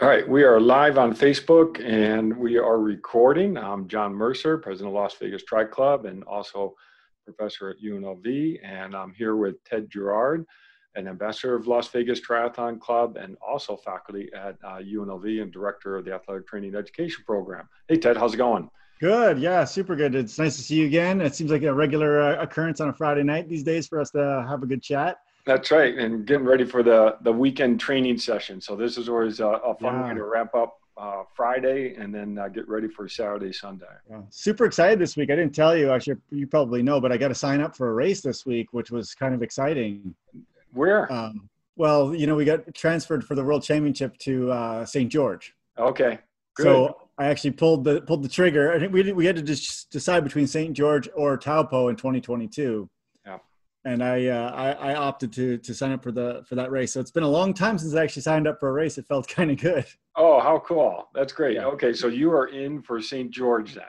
All right, we are live on Facebook and we are recording. I'm John Mercer, president of Las Vegas Tri Club and also professor at UNLV. And I'm here with Tedd Girouard, an ambassador of Las Vegas Triathlon Club and also faculty at uh, UNLV and director of the Athletic Training Education Program. Hey, Tedd, how's it going? Good. Yeah, super good. It's nice to see you again. It seems like a regular uh, occurrence on a Friday night these days for us to have a good chat. That's right, and getting ready for the the weekend training session. So this is always a, a fun yeah. way to wrap up uh, Friday and then uh, get ready for Saturday, Sunday. Yeah. Super excited this week. I didn't tell you. Actually, you probably know, but I got to sign up for a race this week, which was kind of exciting. Where? Um, well, you know, we got transferred for the World Championship to uh, St. George. Okay. Good. So I actually pulled the pulled the trigger. I think we we had to just decide between St. George or Taupo in 2022 and I, uh, I, I opted to to sign up for the for that race. So it's been a long time since I actually signed up for a race. It felt kind of good. Oh, how cool! That's great. Yeah. Okay, so you are in for St. George then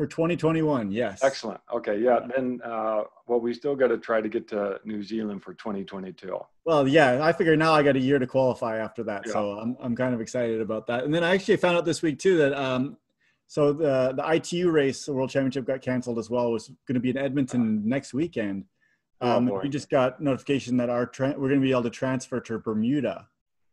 for 2021. Yes. Excellent. Okay, yeah. Then, uh, well, we still got to try to get to New Zealand for 2022. Well, yeah. I figure now I got a year to qualify after that, yeah. so I'm I'm kind of excited about that. And then I actually found out this week too that um, so the the ITU race, the World Championship, got canceled as well. It was going to be in Edmonton next weekend. Oh, um, oh we just got notification that our tra- we're going to be able to transfer to Bermuda.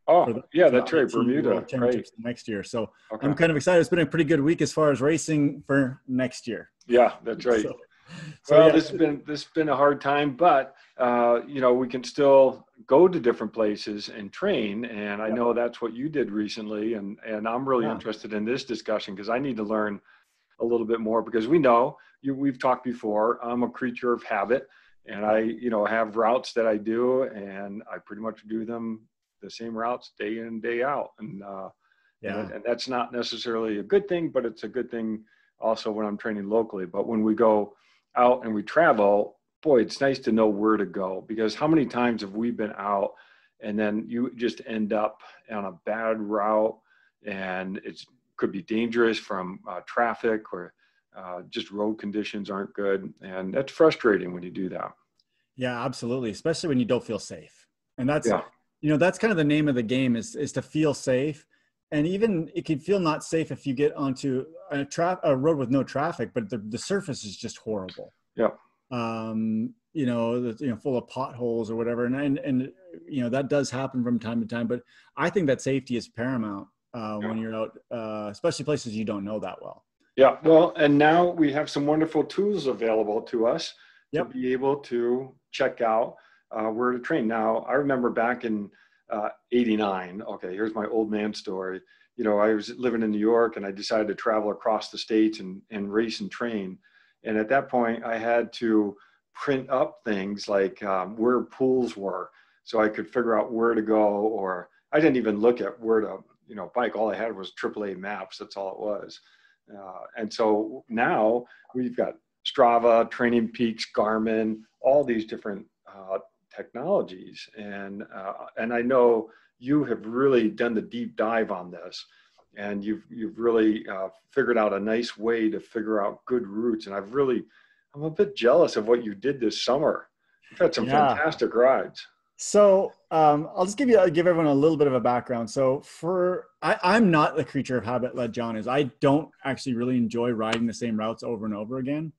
Oh, the, yeah, that's right, Bermuda. Right. Next year, so okay. I'm kind of excited. It's been a pretty good week as far as racing for next year. Yeah, that's right. So, so well, yeah. this has been this has been a hard time, but uh, you know we can still go to different places and train. And I know that's what you did recently, and and I'm really yeah. interested in this discussion because I need to learn a little bit more because we know you we've talked before. I'm a creature of habit and I, you know, have routes that I do, and I pretty much do them the same routes day in and day out, and uh, yeah, and, and that's not necessarily a good thing, but it's a good thing also when I'm training locally. But when we go out and we travel, boy, it's nice to know where to go because how many times have we been out and then you just end up on a bad route and it could be dangerous from uh, traffic or uh, just road conditions aren't good. And that's frustrating when you do that yeah absolutely especially when you don't feel safe and that's yeah. you know that's kind of the name of the game is is to feel safe and even it can feel not safe if you get onto a, tra- a road with no traffic but the, the surface is just horrible yeah um you know the, you know full of potholes or whatever and, and and you know that does happen from time to time but i think that safety is paramount uh, yeah. when you're out uh, especially places you don't know that well yeah, well, and now we have some wonderful tools available to us yep. to be able to check out uh, where to train. Now, I remember back in uh, 89, okay, here's my old man story. You know, I was living in New York and I decided to travel across the states and, and race and train. And at that point, I had to print up things like um, where pools were so I could figure out where to go, or I didn't even look at where to, you know, bike. All I had was AAA maps. That's all it was. Uh, and so now we've got Strava, Training Peaks, Garmin, all these different uh, technologies. And, uh, and I know you have really done the deep dive on this and you've, you've really uh, figured out a nice way to figure out good routes. And I've really, I'm a bit jealous of what you did this summer. You've had some yeah. fantastic rides. So um, I'll just give you give everyone a little bit of a background. So for I, I'm not the creature of habit like John is. I don't actually really enjoy riding the same routes over and over again.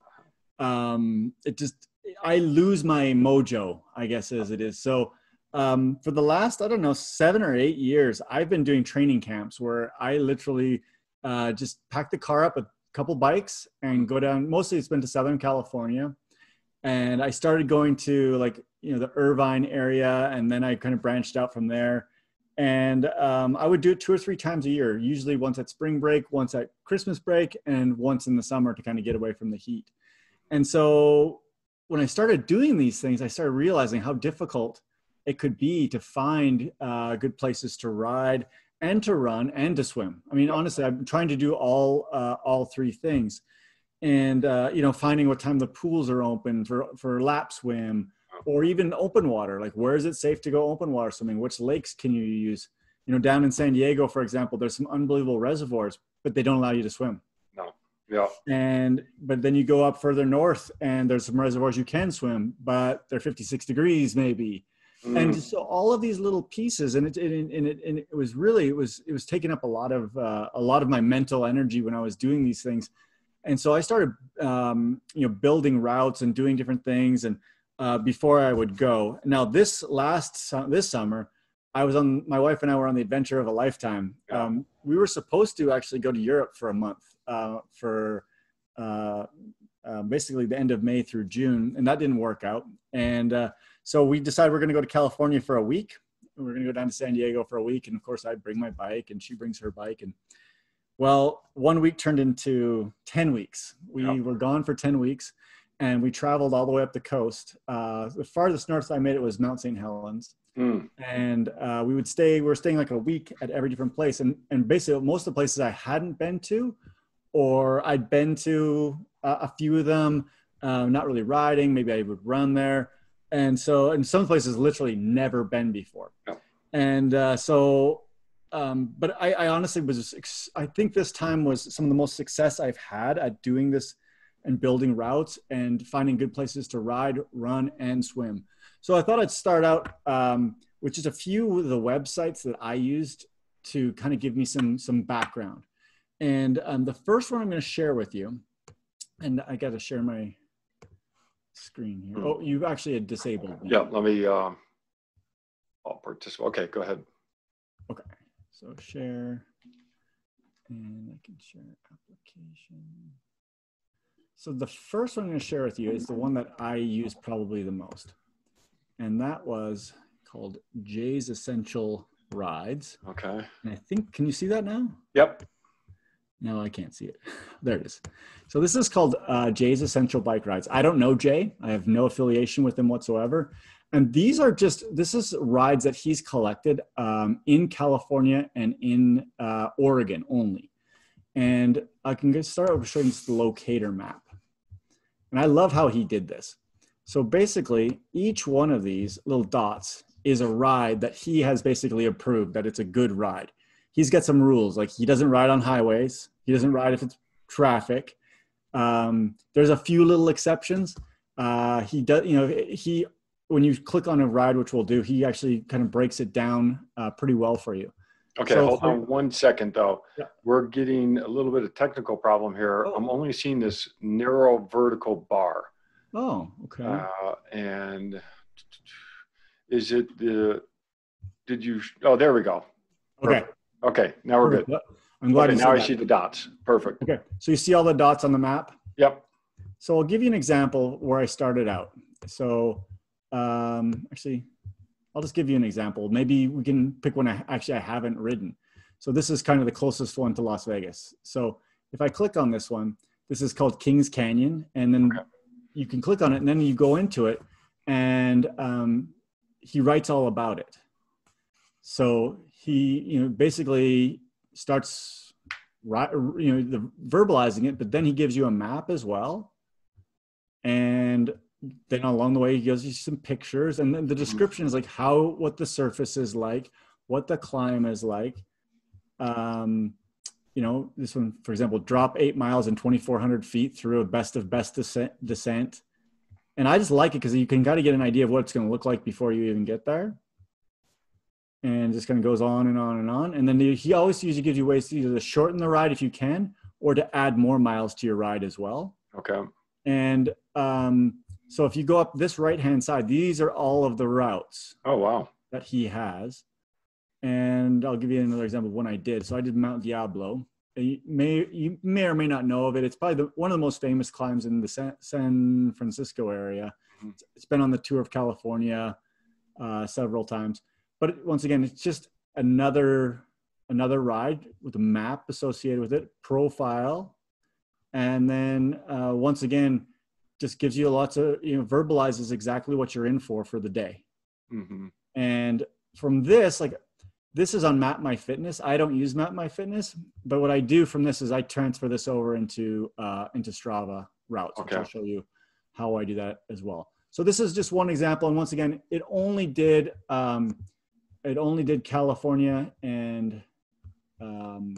Um, it just I lose my mojo, I guess as it is. So um, for the last I don't know seven or eight years, I've been doing training camps where I literally uh, just pack the car up a couple bikes and go down. Mostly it's been to Southern California and I started going to like you know the Irvine area, and then I kind of branched out from there. And um, I would do it two or three times a year, usually once at spring break, once at Christmas break, and once in the summer to kind of get away from the heat. And so when I started doing these things, I started realizing how difficult it could be to find uh, good places to ride and to run and to swim. I mean, honestly, I'm trying to do all uh, all three things. And uh, you know finding what time the pools are open for for lap swim or even open water. Like where is it safe to go open water swimming? Which lakes can you use? You know down in san diego for example there's some unbelievable reservoirs but they don't allow you to swim yeah and but then you go up further north and there's some reservoirs you can swim but they're 56 degrees maybe Mm. And so all of these little pieces, and it, and, and it, and it was really, it was, it was taking up a lot of, uh, a lot of my mental energy when I was doing these things. And so I started, um, you know, building routes and doing different things. And uh, before I would go. Now, this last this summer, I was on my wife and I were on the adventure of a lifetime. Um, we were supposed to actually go to Europe for a month uh, for uh, uh, basically the end of May through June, and that didn't work out. And uh, so we decided we're going to go to California for a week. We're going to go down to San Diego for a week, and of course, I bring my bike, and she brings her bike, and well, one week turned into ten weeks. We were gone for ten weeks and we traveled all the way up the coast. Uh, the farthest north I made it was Mount St. Helens. Mm. And uh, we would stay, we were staying like a week at every different place. And, and basically, most of the places I hadn't been to, or I'd been to uh, a few of them, uh, not really riding, maybe I would run there. And so, in some places, literally never been before. And uh, so, um, but I, I honestly was, I think this time was some of the most success I've had at doing this and building routes and finding good places to ride, run, and swim. So I thought I'd start out um, with just a few of the websites that I used to kind of give me some some background. And um, the first one I'm going to share with you, and I got to share my screen here. Oh, you actually had disabled. Me. Yeah, let me. Uh, I'll participate. Okay, go ahead. Okay, so share, and I can share application. So the first one I'm going to share with you is the one that I use probably the most. And that was called Jay's Essential Rides. Okay. And I think, can you see that now? Yep. No, I can't see it. There it is. So this is called uh, Jay's Essential Bike Rides. I don't know Jay. I have no affiliation with him whatsoever. And these are just, this is rides that he's collected um, in California and in uh, Oregon only. And I can get with showing this locator map. And I love how he did this. So basically, each one of these little dots is a ride that he has basically approved that it's a good ride. He's got some rules, like he doesn't ride on highways, he doesn't ride if it's traffic. Um, there's a few little exceptions. Uh, he does, you know, he when you click on a ride, which we'll do, he actually kind of breaks it down uh, pretty well for you. Okay, so hold on one second though. Yeah. We're getting a little bit of technical problem here. Oh. I'm only seeing this narrow vertical bar. Oh, okay. Uh, and is it the, did you, oh, there we go. Okay. Perfect. Okay, now we're good. I'm glad okay, now I see the dots. Perfect. Okay, so you see all the dots on the map? Yep. So I'll give you an example where I started out. So um, actually, I'll just give you an example. Maybe we can pick one I actually I haven't ridden. So this is kind of the closest one to Las Vegas. So if I click on this one, this is called Kings Canyon, and then okay. you can click on it, and then you go into it, and um, he writes all about it. So he, you know, basically starts, you know, the verbalizing it, but then he gives you a map as well, and then along the way he gives you some pictures and then the mm-hmm. description is like how what the surface is like what the climb is like um you know this one for example drop eight miles and 2400 feet through a best of best descent, descent. and i just like it because you can kind of get an idea of what it's going to look like before you even get there and just kind of goes on and on and on and then he always usually gives you ways to either shorten the ride if you can or to add more miles to your ride as well okay and um so if you go up this right hand side, these are all of the routes. Oh wow. That he has. And I'll give you another example of one I did. So I did Mount Diablo. You may you may or may not know of it. It's probably the, one of the most famous climbs in the San, San Francisco area. Mm-hmm. It's been on the tour of California uh, several times. But once again, it's just another another ride with a map associated with it, profile, and then uh, once again just gives you lots of you know verbalizes exactly what you're in for for the day. Mm-hmm. and from this like this is on map my fitness. I don't use map my fitness but what i do from this is i transfer this over into uh, into strava routes okay. which i'll show you how i do that as well. So this is just one example. And once again it only did um, it only did california and um,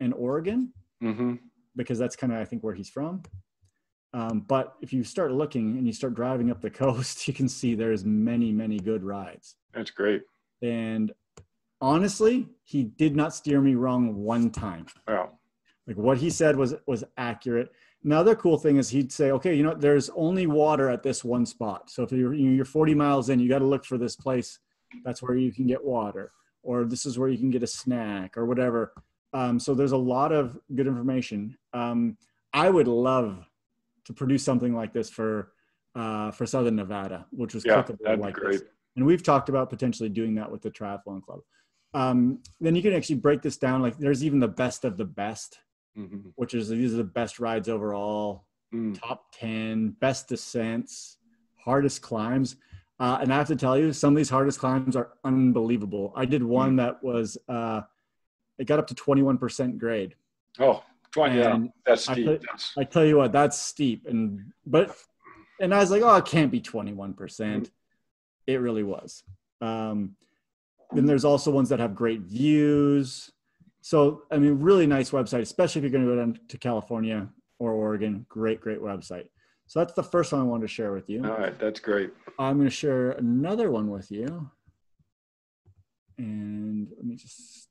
and oregon mm-hmm. because that's kind of i think where he's from Um, but if you start looking and you start driving up the coast, you can see there's many, many good rides. That's great. And honestly, he did not steer me wrong one time. Wow. Like what he said was was accurate. Another cool thing is he'd say, okay, you know, there's only water at this one spot. So if you're you're 40 miles in, you got to look for this place. That's where you can get water, or this is where you can get a snack, or whatever. Um, so there's a lot of good information. Um, I would love to produce something like this for uh, for Southern Nevada, which was yeah, that'd like great. This. And we've talked about potentially doing that with the triathlon club. Um, then you can actually break this down. Like there's even the best of the best, mm-hmm. which is these are the best rides overall, mm. top 10, best descents, hardest climbs. Uh, and I have to tell you, some of these hardest climbs are unbelievable. I did one mm. that was, uh, it got up to 21% grade. Oh, 20, yeah, that's steep. I, tell, I tell you what, that's steep. And, but, and I was like, oh, it can't be 21%. Mm. It really was. Um, then there's also ones that have great views. So, I mean, really nice website, especially if you're going to go down to California or Oregon. Great, great website. So that's the first one I wanted to share with you. All right, that's great. I'm going to share another one with you. And let me just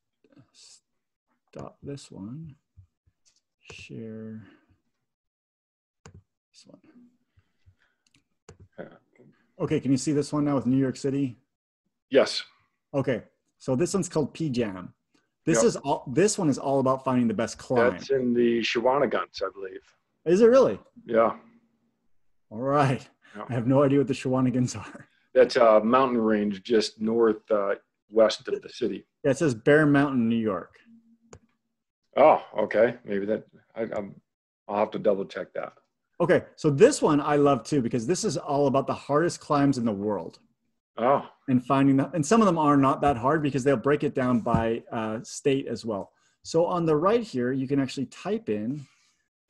stop this one. Share this one. Uh, okay, can you see this one now with New York City? Yes. Okay, so this one's called PJAMM. This yep. is all. This one is all about finding the best climb. That's in the Shawinigan, I believe. Is it really? Yeah. All right. Yeah. I have no idea what the Shawanigans are. That's a mountain range just north uh, west of the city. Yeah, it says Bear Mountain, New York. Oh, okay. Maybe that. I, I'm, I'll have to double check that. Okay, so this one I love too because this is all about the hardest climbs in the world. Oh. And finding that, and some of them are not that hard because they'll break it down by uh, state as well. So on the right here, you can actually type in,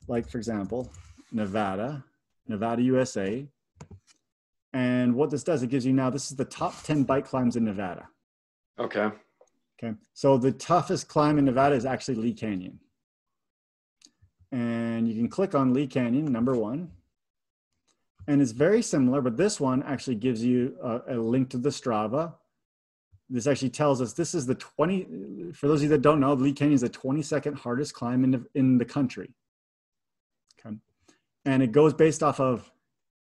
like for example, Nevada, Nevada, USA. And what this does, it gives you now, this is the top 10 bike climbs in Nevada. Okay. Okay. So the toughest climb in Nevada is actually Lee Canyon. And you can click on Lee Canyon, number one and it's very similar, but this one actually gives you a, a, link to the Strava. This actually tells us this is the 20, for those of you that don't know, Lee Canyon is the 22nd hardest climb in the, in the country. And it goes based off of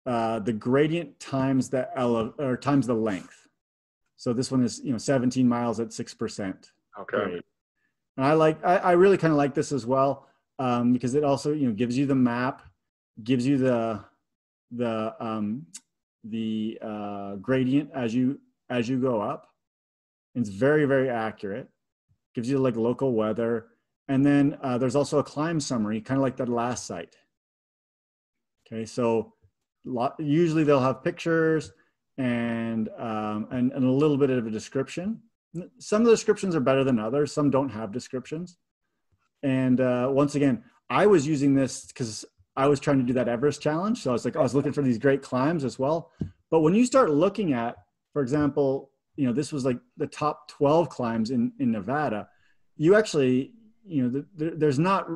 uh, the gradient times the ele- or times the length. So this one is, you know, 17 miles at 6%. Okay. Grade. And I like, I, I really kind of like this as well um, because it also, you know, gives you the map, gives you the, the um, the uh, gradient as you as you go up. It's very very accurate. Gives you like local weather, and then uh, there's also a climb summary, kind of like that last site. Okay, so lot, usually they'll have pictures and, um, and and a little bit of a description. Some of the descriptions are better than others. Some don't have descriptions. And uh, once again, I was using this because I was trying to do that Everest challenge. So I was like, I was looking for these great climbs as well. But when you start looking at, for example, you know, this was like the top 12 climbs in, in Nevada, you actually, you know, the, the, there's not,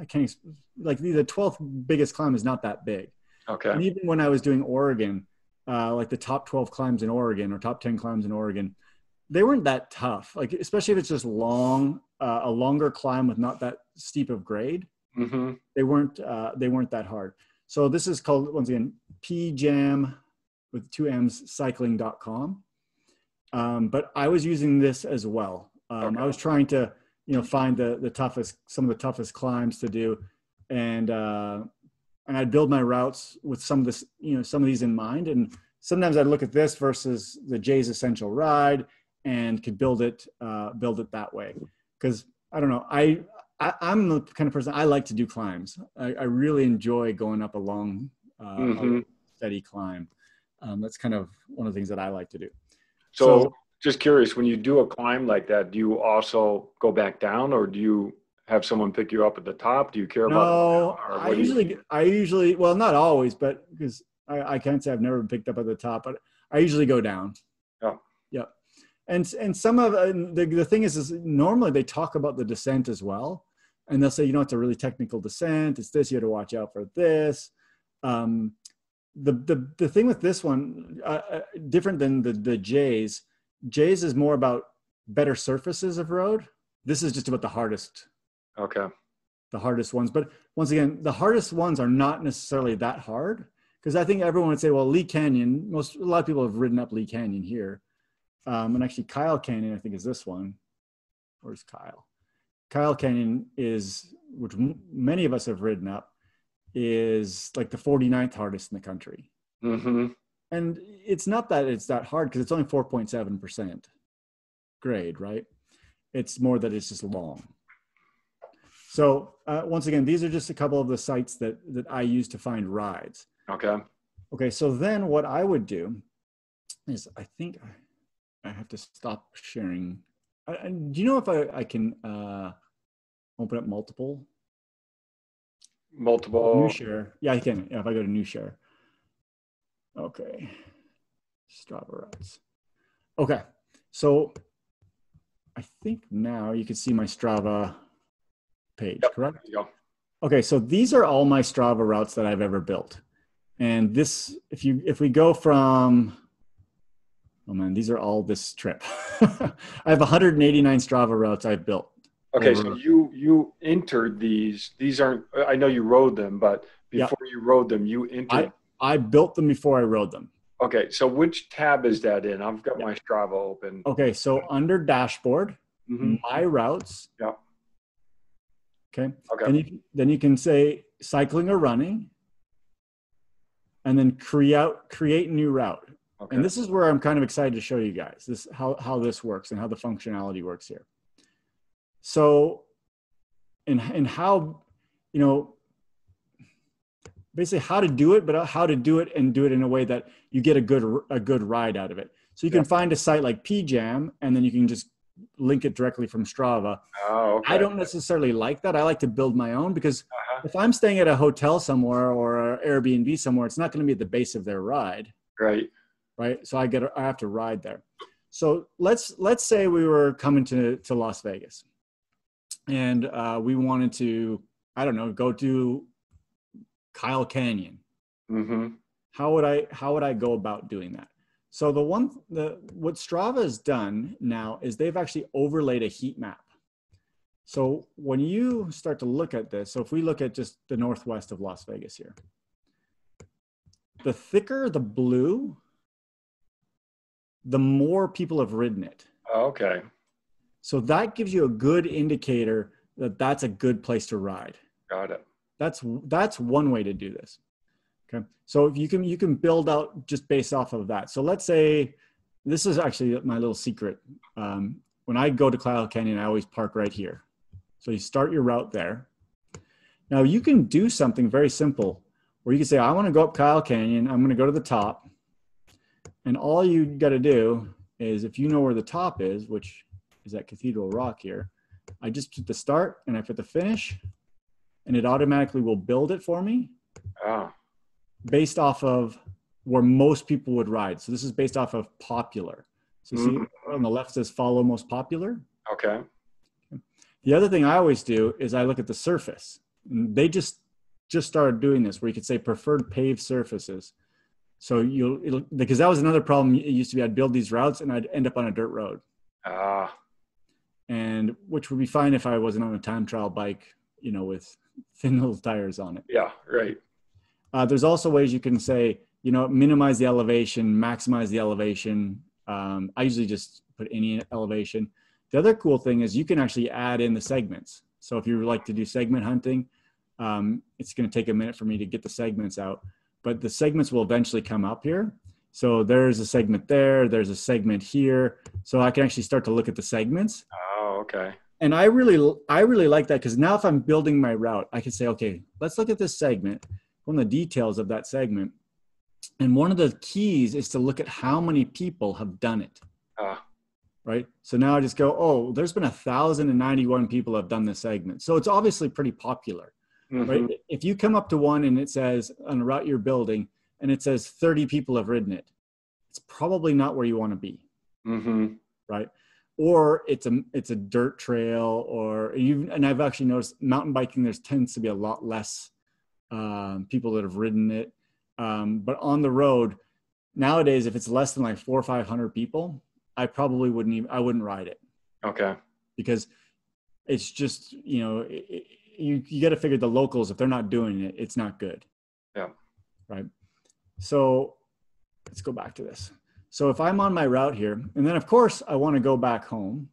I can't, like the 12th biggest climb is not that big. Okay. And even when I was doing Oregon, uh, like the top 12 climbs in Oregon or top 10 climbs in Oregon, they weren't that tough. Like, especially if it's just long, uh, a longer climb with not that steep of grade Mm-hmm. They weren't uh, they weren't that hard. So this is called once again pjam with two m's cycling.com. Um, but I was using this as well. Um, okay. I was trying to you know find the the toughest some of the toughest climbs to do, and uh, and I'd build my routes with some of this you know some of these in mind. And sometimes I'd look at this versus the Jay's Essential Ride and could build it uh, build it that way because I don't know I I, am the kind of person I like to do climbs. I, I really enjoy going up a long, uh, mm-hmm. steady climb. Um, that's kind of one of the things that I like to do. So, so, just curious, when you do a climb like that, do you also go back down, or do you have someone pick you up at the top? Do you care no, about? No, I usually, I usually, well, not always, but because I, I can't say I've never been picked up at the top, but I usually go down. Yeah. Yeah. And and some of and the the thing is, is normally they talk about the descent as well and they'll say, you know, it's a really technical descent. It's this. You have to watch out for this. Um, the, the, the thing with this one, uh, uh, different than the, the Jay's, Jay's is more about better surfaces of road. This is just about the hardest. Okay. The hardest ones. But once again, the hardest ones are not necessarily that hard because I think everyone would say, well, Lee Canyon, most, a lot of people have ridden up Lee Canyon here. Um, and actually Kyle Canyon, I think is this one. Where's Kyle? Kyle Canyon is, which m- many of us have ridden up, is like the 49th hardest in the country. Mm-hmm. And it's not that it's that hard because it's only 4.7% grade, right? It's more that it's just long. So uh, once again, these are just a couple of the sites that, that I use to find rides. Okay. Okay, so then what I would do is I think I have to stop sharing. I, do you know if I, I can uh, open up multiple? Multiple. New share. Yeah, I can. Yeah, if I go to new share. Okay. Strava rides. Okay. So I think now you can see my Strava page, yep. correct? Okay, so these are all my Strava routes that I've ever built. And this, if you if we go from oh man, these are all this trip. I have 189 Strava routes I've built. Okay, so you you entered these. These aren't. I know you rode them, but before yep. you rode them, you entered. I, I built them before I rode them. Okay, so which tab is that in? I've got my Strava open. Okay, so under dashboard, mm-hmm. my routes. Yeah. Okay. Okay. Then you, then you can say cycling or running, and then create create new route. Okay. And this is where I'm kind of excited to show you guys this how how this works and how the functionality works here. So, and and how, you know, basically how to do it, but how to do it and do it in a way that you get a good a good ride out of it. So you can find a site like PJAMM, and then you can just link it directly from Strava. Oh, okay. I don't necessarily like that. I like to build my own because uh-huh. if I'm staying at a hotel somewhere or an Airbnb somewhere, it's not going to be at the base of their ride. Right. Right. So I get I have to ride there. So let's let's say we were coming to to Las Vegas and uh, we wanted to, I don't know, go to Kyle Canyon. Mm-hmm. How would I how would I go about doing that? So the one the what Strava has done now is they've actually overlaid a heat map. So when you start to look at this, so if we look at just the northwest of Las Vegas here, the thicker the blue, the more people have ridden it. Okay. So that gives you a good indicator that that's a good place to ride. Got it. That's that's one way to do this. Okay. So if you can you can build out just based off of that. So let's say this is actually my little secret. Um, when I go to Kyle Canyon, I always park right here. So you start your route there. Now you can do something very simple where you can say, I want to go up Kyle Canyon. I'm going to go to the top. And all you got to do is if you know where the top is, which is at Cathedral Rock here. I just put the start and I put the finish and it automatically will build it for me oh. based off of where most people would ride. So this is based off of popular. So mm-hmm. see on the left says follow most popular. Okay. The other thing I always do is I look at the surface. They just just started doing this where you could say preferred paved surfaces. So you'll because that was another problem. It used to be I'd build these routes and I'd end up on a dirt road. Ah and which would be fine if I wasn't on a time trial bike, you know, with thin little tires on it. Yeah, right. Uh, there's also ways you can say, you know, minimize the elevation, maximize the elevation. Um, I usually just put any elevation. The other cool thing is you can actually add in the segments. So if you like to do segment hunting, um, it's going to take a minute for me to get the segments out, but the segments will eventually come up here. So there's a segment there, there's a segment here. So I can actually start to look at the segments. Oh, okay. And I really, I really like that because now if I'm building my route, I can say, okay, let's look at this segment, one of the details of that segment. And one of the keys is to look at how many people have done it. Ah. Right. So now I just go, oh, there's been a thousand and ninety-one people have done this segment. So it's obviously pretty popular. Mm-hmm. Right. If you come up to one and it says on a route you're building and it says 30 people have ridden it, it's probably not where you want to be. Mm-hmm. Right or it's a it's a dirt trail or you and I've actually noticed mountain biking there tends to be a lot less um, people that have ridden it. Um, but on the road nowadays, if it's less than like four or five hundred people, I probably wouldn't even I wouldn't ride it. Okay. Because it's just you know it, you you got to figure the locals if they're not doing it, it's not good. Yeah. Right. So let's go back to this. So if I'm on my route here, and then of course I want to go back home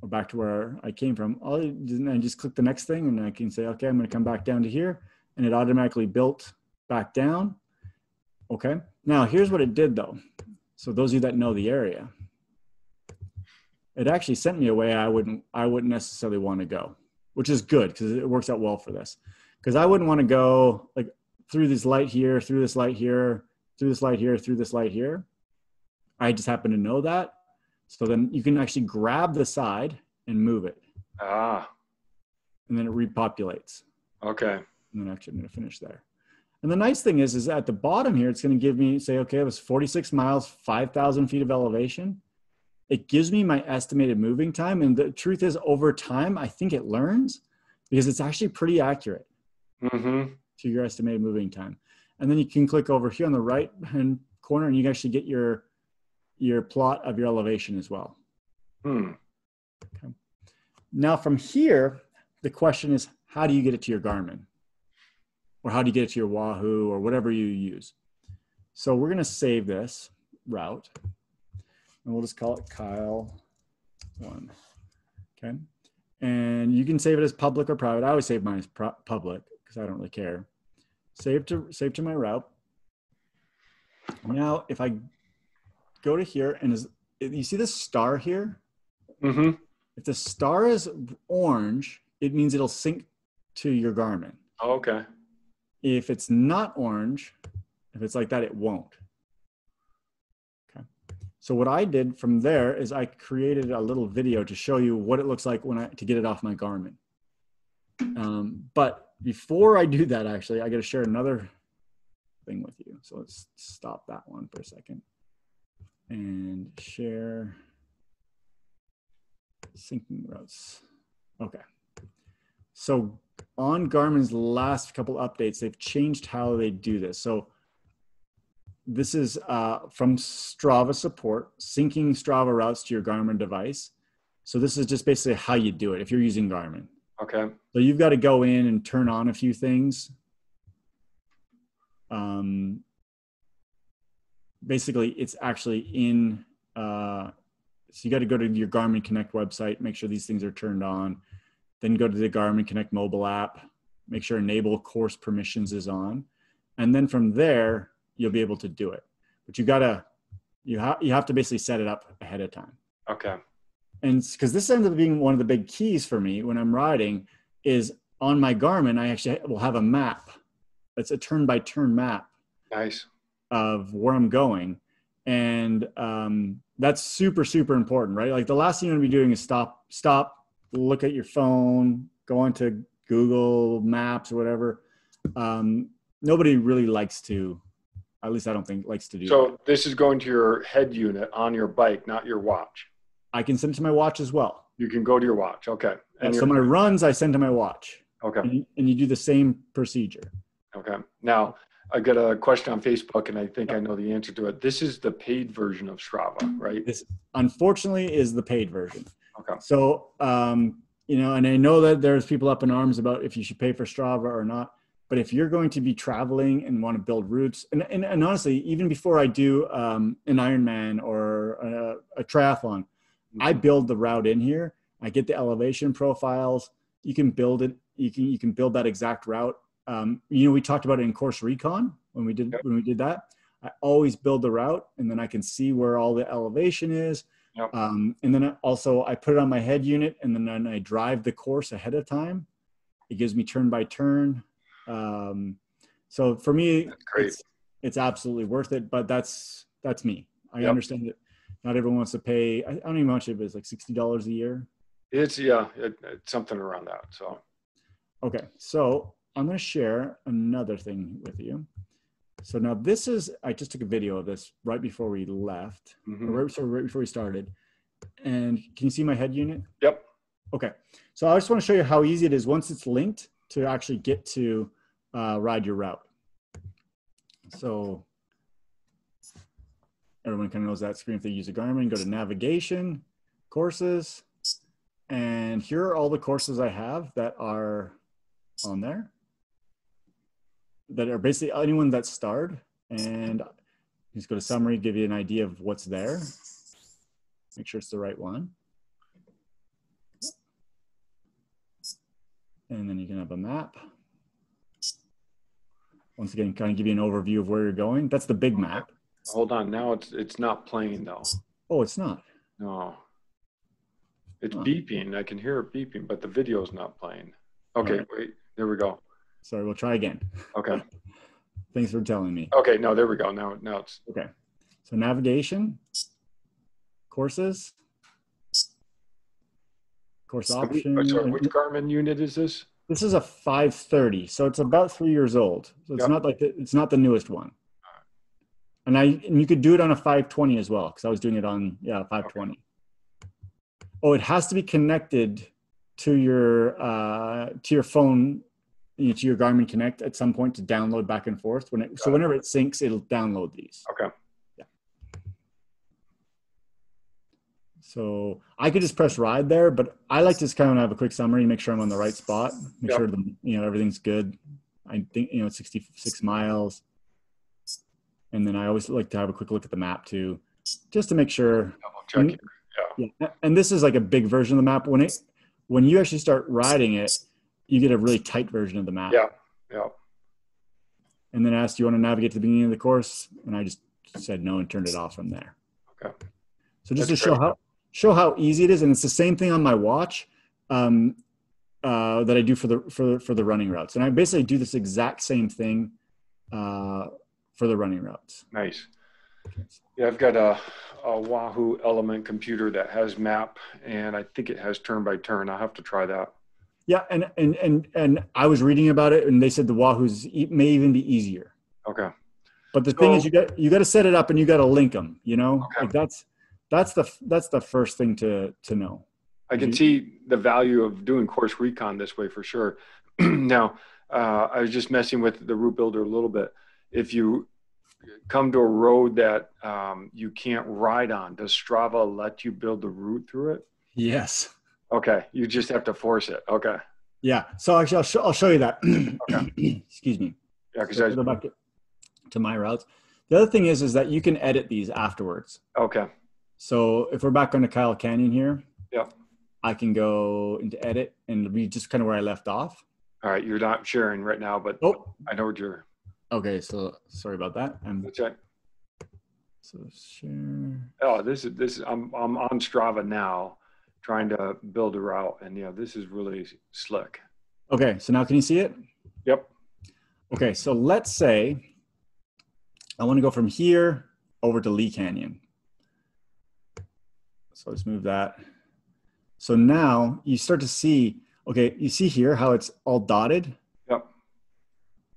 or back to where I came from, I'll I just click the next thing and I can say, okay, I'm going to come back down to here and it automatically built back down. Okay. Now here's what it did though. So those of you that know the area, it actually sent me away I wouldn't, I wouldn't necessarily want to go, which is good because it works out well for this. Because I wouldn't want to go like through this light here, through this light here, through this light here, through this light here. I just happen to know that. So then you can actually grab the side and move it. Ah. And then it repopulates. Okay. And then actually I'm going to finish there. And the nice thing is, is at the bottom here, it's going to give me, say, okay, it was 46 miles, 5,000 feet of elevation. It gives me my estimated moving time. And the truth is, over time, I think it learns because it's actually pretty accurate mm-hmm. to your estimated moving time and then you can click over here on the right hand corner and you can actually get your your plot of your elevation as well. Hmm. Okay. Now from here, the question is, how do you get it to your Garmin? Or how do you get it to your Wahoo or whatever you use? So we're gonna save this route and we'll just call it Kyle one, okay? And you can save it as public or private. I always save mine as public because I don't really care save to save to my route. Now, if I go to here and is you see this star here? Mm-hmm. If the star is orange, it means it'll sync to your Garmin. Oh, okay. If it's not orange, if it's like that, it won't. Okay. So what I did from there is I created a little video to show you what it looks like when I to get it off my Garmin. Um, but before I do that, actually, I got to share another thing with you. So let's stop that one for a second and share syncing routes. Okay. So on Garmin's last couple updates, they've changed how they do this. So this is uh, from Strava support, syncing Strava routes to your Garmin device. So this is just basically how you do it if you're using Garmin. Okay. So you've got to go in and turn on a few things. Um, basically, it's actually in. Uh, so you got to go to your Garmin Connect website, make sure these things are turned on. Then go to the Garmin Connect mobile app, make sure enable course permissions is on, and then from there you'll be able to do it. But you gotta you have you have to basically set it up ahead of time. Okay and because this ends up being one of the big keys for me when I'm riding is on my Garmin, I actually will have a map. It's a turn by turn map. Nice. Of where I'm going. And um, that's super, super important, right? Like the last thing you want to be doing is stop, stop, look at your phone, go onto Google Maps or whatever. Um, nobody really likes to, at least I don't think likes to do so that. this is going to your head unit on your bike, not your watch. I can send it to my watch as well. You can go to your watch. Okay. And so my runs, I send to my watch. Okay. And you, and you do the same procedure. Okay. Now, I got a question on Facebook, and I think I know the answer to it. This is the paid version of Strava, right? This, unfortunately, is the paid version. Okay. So, um, you know, and I know that there's people up in arms about if you should pay for Strava or not. But if you're going to be traveling and want to build routes, and, and, and honestly, even before I do um, an Ironman or a, a triathlon, I mm-hmm. build the route in here. I get the elevation profiles. You can build it. You can you can build that exact route. Um, you know, we talked about it in course recon when we did yep. when we did that. I always build the route, and then I can see where all the elevation is. Yep. Um, and then also I put it on my head unit, and then I drive the course ahead of time. It gives me turn by turn. Um, so for me, it's, it's absolutely worth it. But that's that's me. I yep. understand it not everyone wants to pay. I, don't even know how much it is, like sixty dollars a year. It's yeah, it, it's something around that. So, okay, so I'm going to share another thing with you. So now this is I just took a video of this right before we left, mm-hmm. right, so right before we started. And can you see my head unit? Yep. Okay. So I just want to show you how easy it is once it's linked to actually get to uh, ride your route. So everyone kind of knows that screen if they use a Garmin. Go to navigation, courses, and here are all the courses I have that are on there that are basically anyone that starred. And just go to summary, give you an idea of what's there. Make sure it's the right one. And then you can have a map. Once again, kind of give you an overview of where you're going. That's the big map. Hold on, now it's it's not playing though. Oh, it's not. No. It's huh. beeping. I can hear it beeping, but the video is not playing. Okay, right. wait. There we go. Sorry, we'll try again. Okay. Thanks for telling me. Okay, no, there we go. Now, now it's okay. So navigation, courses, course option. Sorry, which Garmin unit is this? This is a 530, so it's about three years old. So it's yep. not like the, it's not the newest one. And I and you could do it on a 520 as well because I was doing it on yeah 520. Okay. Oh, it has to be connected to your uh, to your phone, you know, to your Garmin Connect at some point to download back and forth. When it, so whenever it syncs, it'll download these. Okay. Yeah. So I could just press ride there, but I like to just kind of have a quick summary, make sure I'm on the right spot, make yep. sure the, you know everything's good. I think you know 66 miles, and then I always like to have a quick look at the map too, just to make sure. Check. Yeah. yeah. And this is like a big version of the map. When it when you actually start riding it, you get a really tight version of the map. Yeah. Yeah. And then asked, "Do you want to navigate to the beginning of the course?" And I just said no and turned it off from there. Okay. So just That's to great. show how show how easy it is, and it's the same thing on my watch um, uh, that I do for the for for the running routes, and I basically do this exact same thing uh, for the running routes. Nice. Yeah, I've got a, a Wahoo Element computer that has map, and I think it has turn by turn. I'll have to try that. Yeah, and and and and I was reading about it, and they said the Wahoo's may even be easier. Okay. But the so, thing is, you got you got to set it up, and you got to link them. You know, okay. like that's that's the that's the first thing to to know. I can you, see the value of doing course recon this way for sure. now, uh, I was just messing with the route builder a little bit. If you come to a road that um, you can't ride on, does Strava let you build the route through it? Yes. Okay. You just have to force it. Okay. Yeah. So actually, I'll, show, I'll show you that. okay. Excuse me. Yeah, because I go back to, to my routes. The other thing is, is that you can edit these afterwards. Okay. So if we're back on the Kyle Canyon here, yeah, I can go into edit and be just kind of where I left off. All right, you're not sharing right now, but oh. I know what you're. Okay, so sorry about that. That's right. So share. Oh, this is this. Is, I'm I'm on Strava now, trying to build a route, and yeah, this is really slick. Okay, so now can you see it? Yep. Okay, so let's say I want to go from here over to Lee Canyon. So let's move that. So now you start to see. Okay, you see here how it's all dotted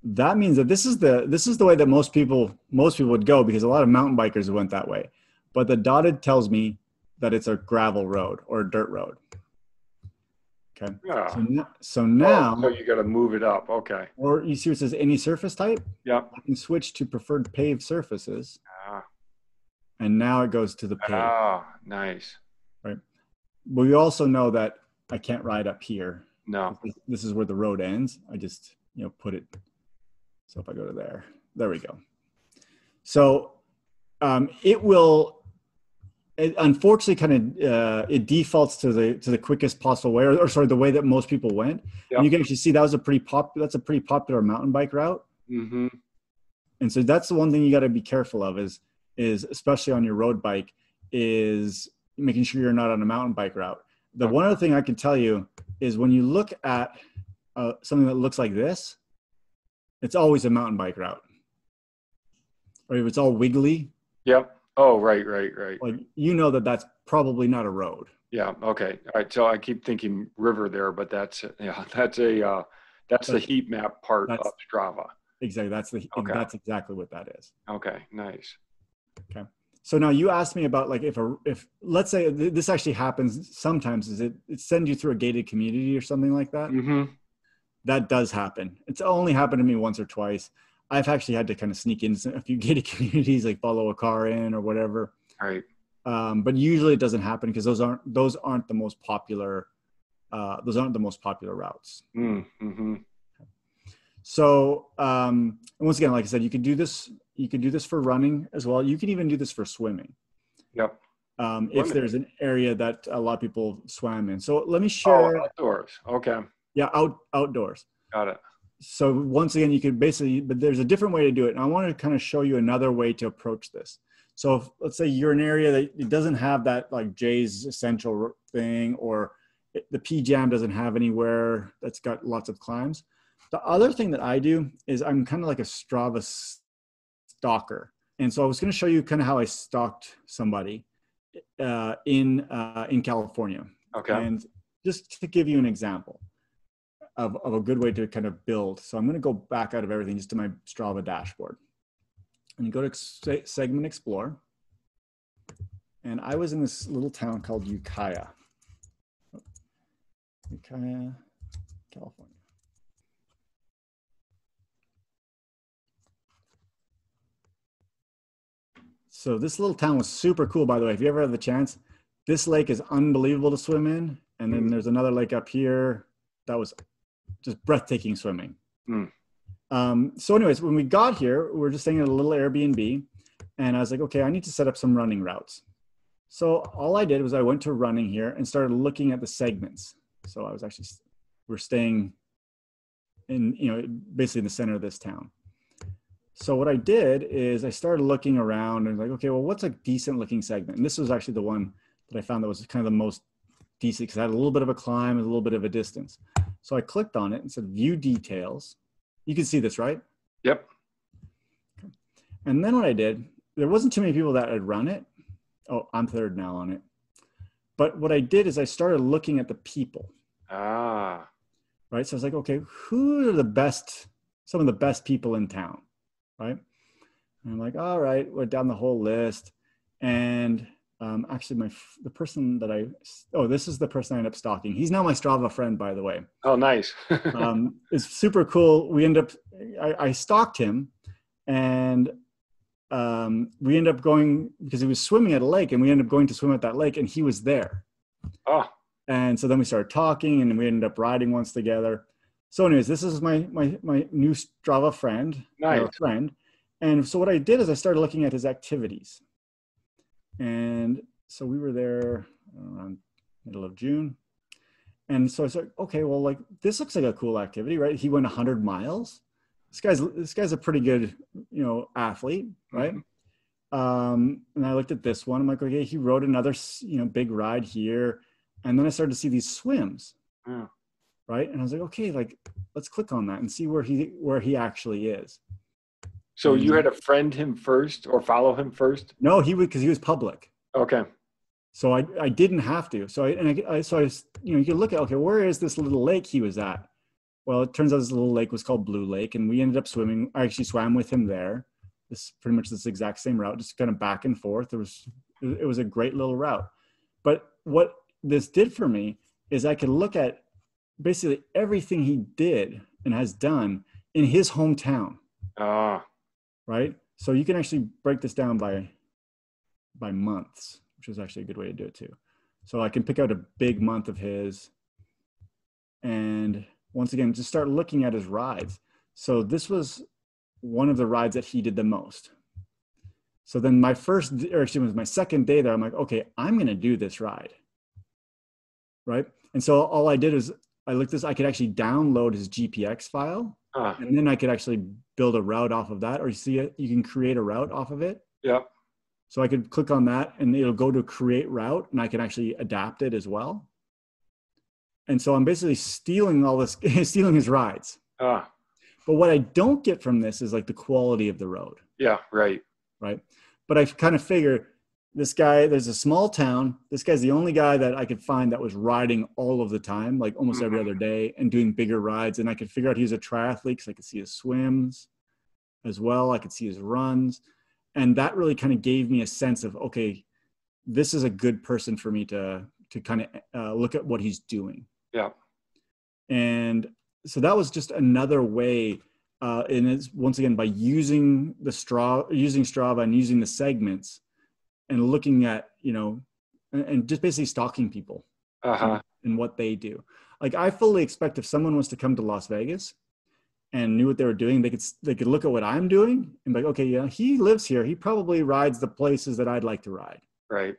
that means that this is the this is the way that most people most people would go because a lot of mountain bikers went that way. But the dotted tells me that it's a gravel road or a dirt road. Okay. Yeah. so, so now oh, so you got to move it up. Okay. Or you see it says any surface type? Yeah i can switch to preferred paved surfaces. Ah. and now it goes to the paved. Ah nice. Right. But we also know that i can't ride up here. No. This is where the road ends. I just you know put it so if I go to there, there we go. So um, it will, it unfortunately, kind of uh, it defaults to the to the quickest possible way, or, or sorry, the way that most people went. Yep. And you can actually see that was a pretty pop. That's a pretty popular mountain bike route. Mm-hmm. And so that's the one thing you got to be careful of is is especially on your road bike is making sure you're not on a mountain bike route. The okay. one other thing I can tell you is when you look at uh, something that looks like this, it's always a mountain bike route. Or if it's all wiggly. Yep. Oh, right, right, right. Like you know that that's probably not a road. Yeah. Okay. All right. So I keep thinking river there, but that's yeah, that's a uh, that's, the heat map part of Strava. Exactly. That's the okay. that's exactly what that is. Okay. Nice. Okay. So now you asked me about like if a if let's say this actually happens sometimes is it it sends you through a gated community or something like that. Mm-hmm that does happen. It's only happened to me once or twice. I've actually had to kind of sneak in a few gated communities, like follow a car in or whatever. All right. Um, but usually it doesn't happen because those aren't those aren't the most popular. Uh, those aren't the most popular routes. Mm, mm-hmm. So um, once again, like I said, you could do this. You could do this for running as well. You can even do this for swimming. Yep. Um, if there's an area that a lot of people swam in. So let me share. Oh, outdoors. Okay. Yeah, out outdoors. Got it. So once again, you could basically, but there's a different way to do it. And I want to kind of show you another way to approach this. So if, let's say you're an area that it doesn't have that like Jay's essential thing, or the PJAMM doesn't have anywhere that's got lots of climbs. The other thing that I do is I'm kind of like a Strava stalker. And so I was going to show you kind of how I stalked somebody uh, in uh, in California. Okay. And just to give you an example of, of a good way to kind of build. So I'm going to go back out of everything just to my Strava dashboard. And go to Segment Explore. And I was in this little town called Ukiah. Ukiah, California. So this little town was super cool, by the way. If you ever have the chance, this lake is unbelievable to swim in. And then there's another lake up here that was just breathtaking swimming. Mm. Um, so, anyways, when we got here, we are just staying at a little Airbnb, and I was like, okay, I need to set up some running routes. So all I did was I went to running here and started looking at the segments. So I was actually we're staying in you know basically in the center of this town. So what I did is I started looking around and like, okay, well, what's a decent looking segment? And this was actually the one that I found that was kind of the most decent because I had a little bit of a climb and a little bit of a distance. So I clicked on it and said view details. You can see this, right? Yep. And then what I did, there wasn't too many people that had run it. Oh, I'm third now on it. But what I did is I started looking at the people. Ah. Right. So I was like, okay, who are the best, some of the best people in town? Right. And I'm like, all right, we're down the whole list. And um, actually my the person that i oh this is the person i end up stalking. He's now my strava friend by the way. Oh nice. Um, it's super cool. We end up I, I stalked him and um, we end up going because he was swimming at a lake and we ended up going to swim at that lake and he was there. Oh. And so then we started talking and we ended up riding once together. So anyways this is my my my new strava friend nice. friend. And so what i did is i started looking at his activities and so we were there around middle of June. And so I said, okay, well, like this looks like a cool activity, right? He went 100 miles. This guy's this guy's a pretty good, you know, athlete, right? Mm-hmm. Um, and I looked at this one. I'm like, okay, he rode another, you know, big ride here, and then I started to see these swims, yeah. right? And I was like, okay, like let's click on that and see where he where he actually is. So you had to friend him first or follow him first? No, he would because he was public. Okay. So I, I didn't have to. So I and I, I so I you know you can look at okay where is this little lake he was at? Well, it turns out this little lake was called Blue Lake, and we ended up swimming. I actually swam with him there. This pretty much this exact same route, just kind of back and forth. It was it was a great little route. But what this did for me is I could look at basically everything he did and has done in his hometown. Ah right? So you can actually break this down by by months, which is actually a good way to do it too. So I can pick out a big month of his and once again just start looking at his rides. So this was one of the rides that he did the most. So then my first or actually was my second day there, I'm like, okay, I'm gonna do this ride. Right. And so all I did is I looked this, I could actually download his GPX file Ah. And then I could actually build a route off of that, or you see it, you can create a route off of it. Yeah. So I could click on that and it'll go to create route and I can actually adapt it as well. And so I'm basically stealing all this, stealing his rides. Ah. But what I don't get from this is like the quality of the road. Yeah, right. Right. But I kind of figure this guy there's a small town. This guy's the only guy that i could find that was riding all of the time like almost mm-hmm. every other day and doing bigger rides. And i could figure out he was a triathlete because i could see his swims as well. I could see his runs. And that really kind of gave me a sense of okay this is a good person for me to to kind of uh, look at what he's doing. Yeah. And so that was just another way uh, and it's once again by using the straw using strava and using the segments and looking at you know and, and just basically stalking people Uh-huh. and what they do like i fully expect if someone was to come to las vegas and knew what they were doing they could they could look at what i'm doing and be like okay yeah he lives here he probably rides the places that i'd like to ride Right.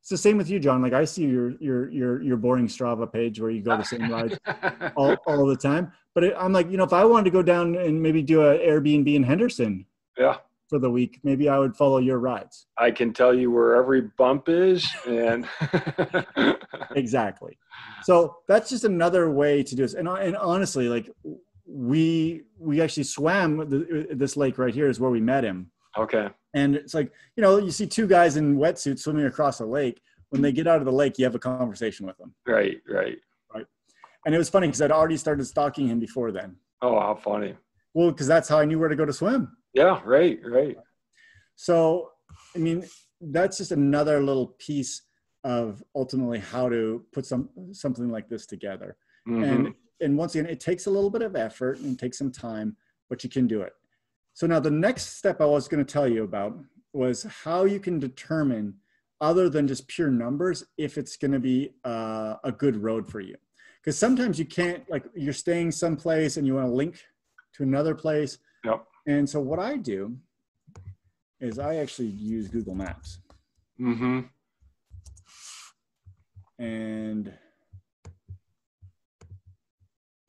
it's the same with you john like i see your your your your boring strava page where you go the same rides all, all the time. But it, I'm like, you know, if I wanted to go down and maybe do an Airbnb in Henderson yeah. For the week, maybe I would follow your rides. I can tell you where every bump is and Exactly. So that's just another way to do this. And, and honestly, like we we actually swam the, this lake right here is where we met him. okay. And it's like, you know, you see two guys in wetsuits swimming across a lake. When they get out of the lake, you have a conversation with them. Right, right. Right. And it was funny because I'd already started stalking him before then. Oh, how funny. Well, because that's how I knew where to go to swim. Yeah, right, right. So, I mean, that's just another little piece of ultimately how to put some something like this together. Mhm. And and once again, it takes a little bit of effort and takes some time, but you can do it. So now the next step I was going to tell you about was how you can determine, other than just pure numbers, if it's going to be uh, a good road for you. Because sometimes you can't, like, you're staying someplace and you want to link to another place. Yep. And so what I do is I actually use Google Maps. Mm-hmm. And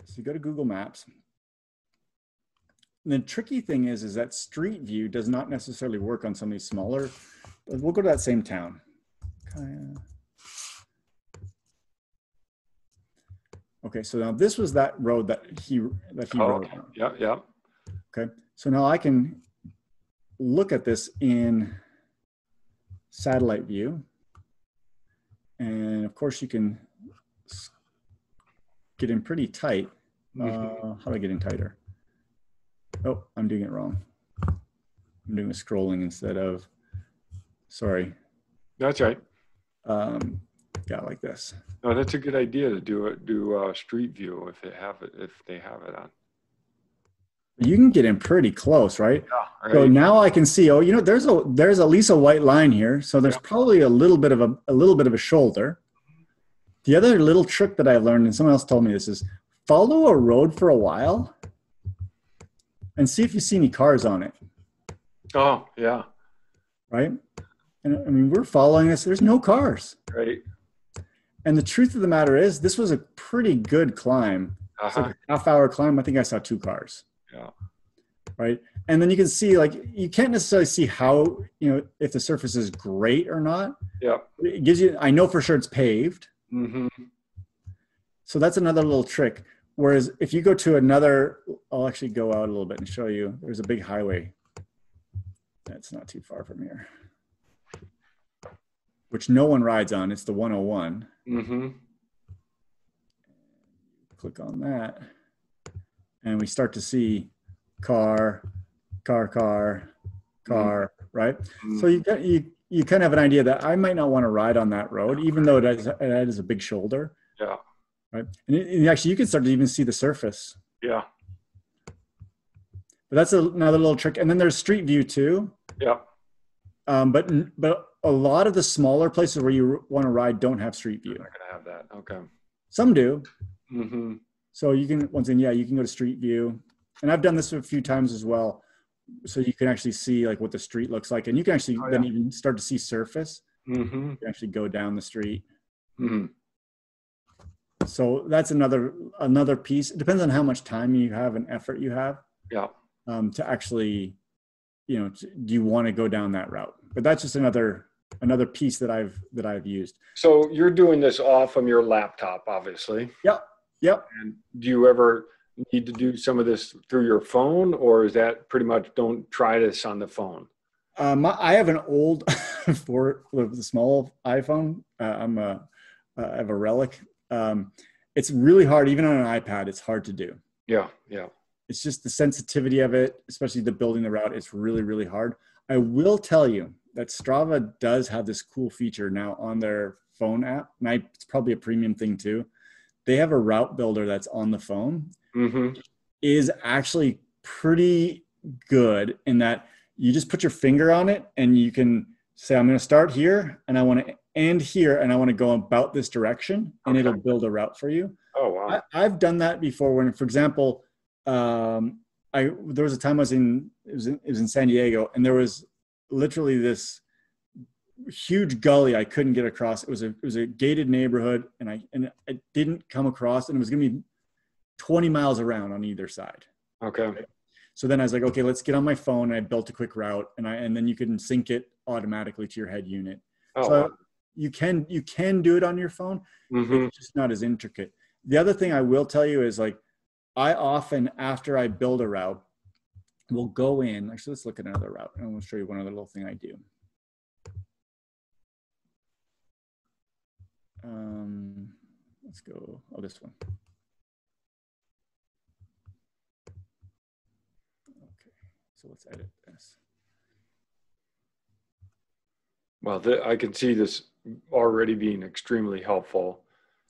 so you go to Google Maps. And the tricky thing is, is that Street View does not necessarily work on some of these smaller. We'll go to that same town. Ukiah. Okay, so now this was that road that he that he Oh, rode okay. Yeah, yeah. Okay, so now I can look at this in satellite view. And of course, you can get in pretty tight. Mhm. Uh, how do I get in tighter? Oh, I'm doing it wrong. I'm doing a scrolling instead of, sorry. That's right. Um, yeah, like this. No, that's a good idea to do it. Do uh, Street View if they have it. If they have it on. You can get in pretty close, right? Yeah. So now I can see. Oh, you know, there's a there's at least a white line here. So there's Yeah. probably a little bit of a a little bit of a shoulder. The other little trick that I learned, and someone else told me this, is follow a road for a while and see if you see any cars on it. Oh, yeah. Right? And I mean, we're following this. There's no cars. Right. And the truth of the matter is, this was a pretty good climb. It's Uh-huh. like a half hour climb. I think I saw two cars. Yeah. right? And then you can see like you can't necessarily see how you know if the surface is great or not. Yeah. It gives you. I know for sure it's paved, Mm-hmm. so that's another little trick. Whereas if you go to another, I'll actually go out a little bit and show you. There's a big highway. That's not too far from here, which no one rides on. It's the 101. Mm-hmm. Click on that, and we start to see car, car, car, car. Right. So you get you you kind of have an idea that I might not want to ride on that road, even though it has, it has a big shoulder, Yeah. right? And, it, and actually, you can start to even see the surface. Yeah. But that's another little trick. And then there's Street View too. Yeah. Um, but but a lot of the smaller places where you want to ride don't have Street View. I'm not gonna have that. Okay. Some do. Mm-hmm. So you can once again, yeah, you can go to Street View, and I've done this a few times as well. So you can actually see like what the street looks like, and you can actually Oh, then yeah. even start to see surface. Mm-hmm. You can actually go down the street. Mm-hmm. So that's another another piece. It depends on how much time you have and effort you have Yeah. um, to actually, you know, to, do you want to go down that route? But that's just another another piece that I've that I've used. So you're doing this off from your laptop, obviously. Yep. Yep. And do you ever need to do some of this through your phone, or is that pretty much don't try this on the phone? Um, I have an old for the small iPhone. Uh, I'm a I have a relic. Um, it's really hard, even on an iPad. It's hard to do. Yeah. Yeah. It's just the sensitivity of it, especially the building the route. It's really really hard. I will tell you that Strava does have this cool feature now on their phone app, and I, it's probably a premium thing too. They have a route builder that's on the phone mm-hmm. is actually pretty good in that you just put your finger on it and you can say, I'm going to start here and I want to end here and I want to go about this direction and Okay. it'll build a route for you. Oh wow. I, I've done that before when, for example, um, I, there was a time I was in, it was in, it was in San Diego and there was literally this huge gully I couldn't get across. It was a, it was a gated neighborhood and I, and I didn't come across and it was going to be 20 miles around on either side. Okay. So then I was like, okay, let's get on my phone. And I built a quick route, and I and then you can sync it automatically to your head unit. Oh. so you can you can do it on your phone. mm-hmm. It's just not as intricate. The other thing I will tell you is like, I often after I build a route, will go in. Actually, let's look at another route, and I'll show you one other little thing I do. Um, let's go. Oh, this one. Okay, so let's edit this. Well, th- I can see this already being extremely helpful.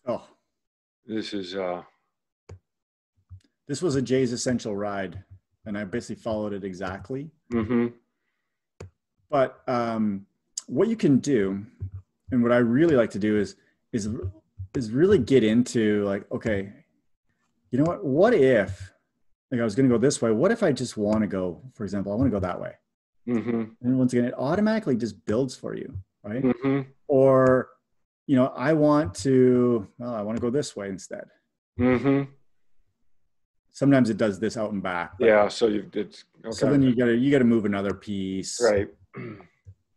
Oh, This is uh this was a Jay's Essential ride, and I basically followed it exactly. mm-hmm. But um, what you can do, and what I really like to do is is is really get into like, okay, you know what? What if like I was going to go this way? What if I just want to go, for example, I want to go that way, Mm-hmm. and once again, it automatically just builds for you, right? Mm-hmm. Or you know, I want to, well, I want to go this way instead. Mm-hmm. Sometimes it does this out and back. Yeah, so you it's okay. So then you gotta you gotta move another piece, right.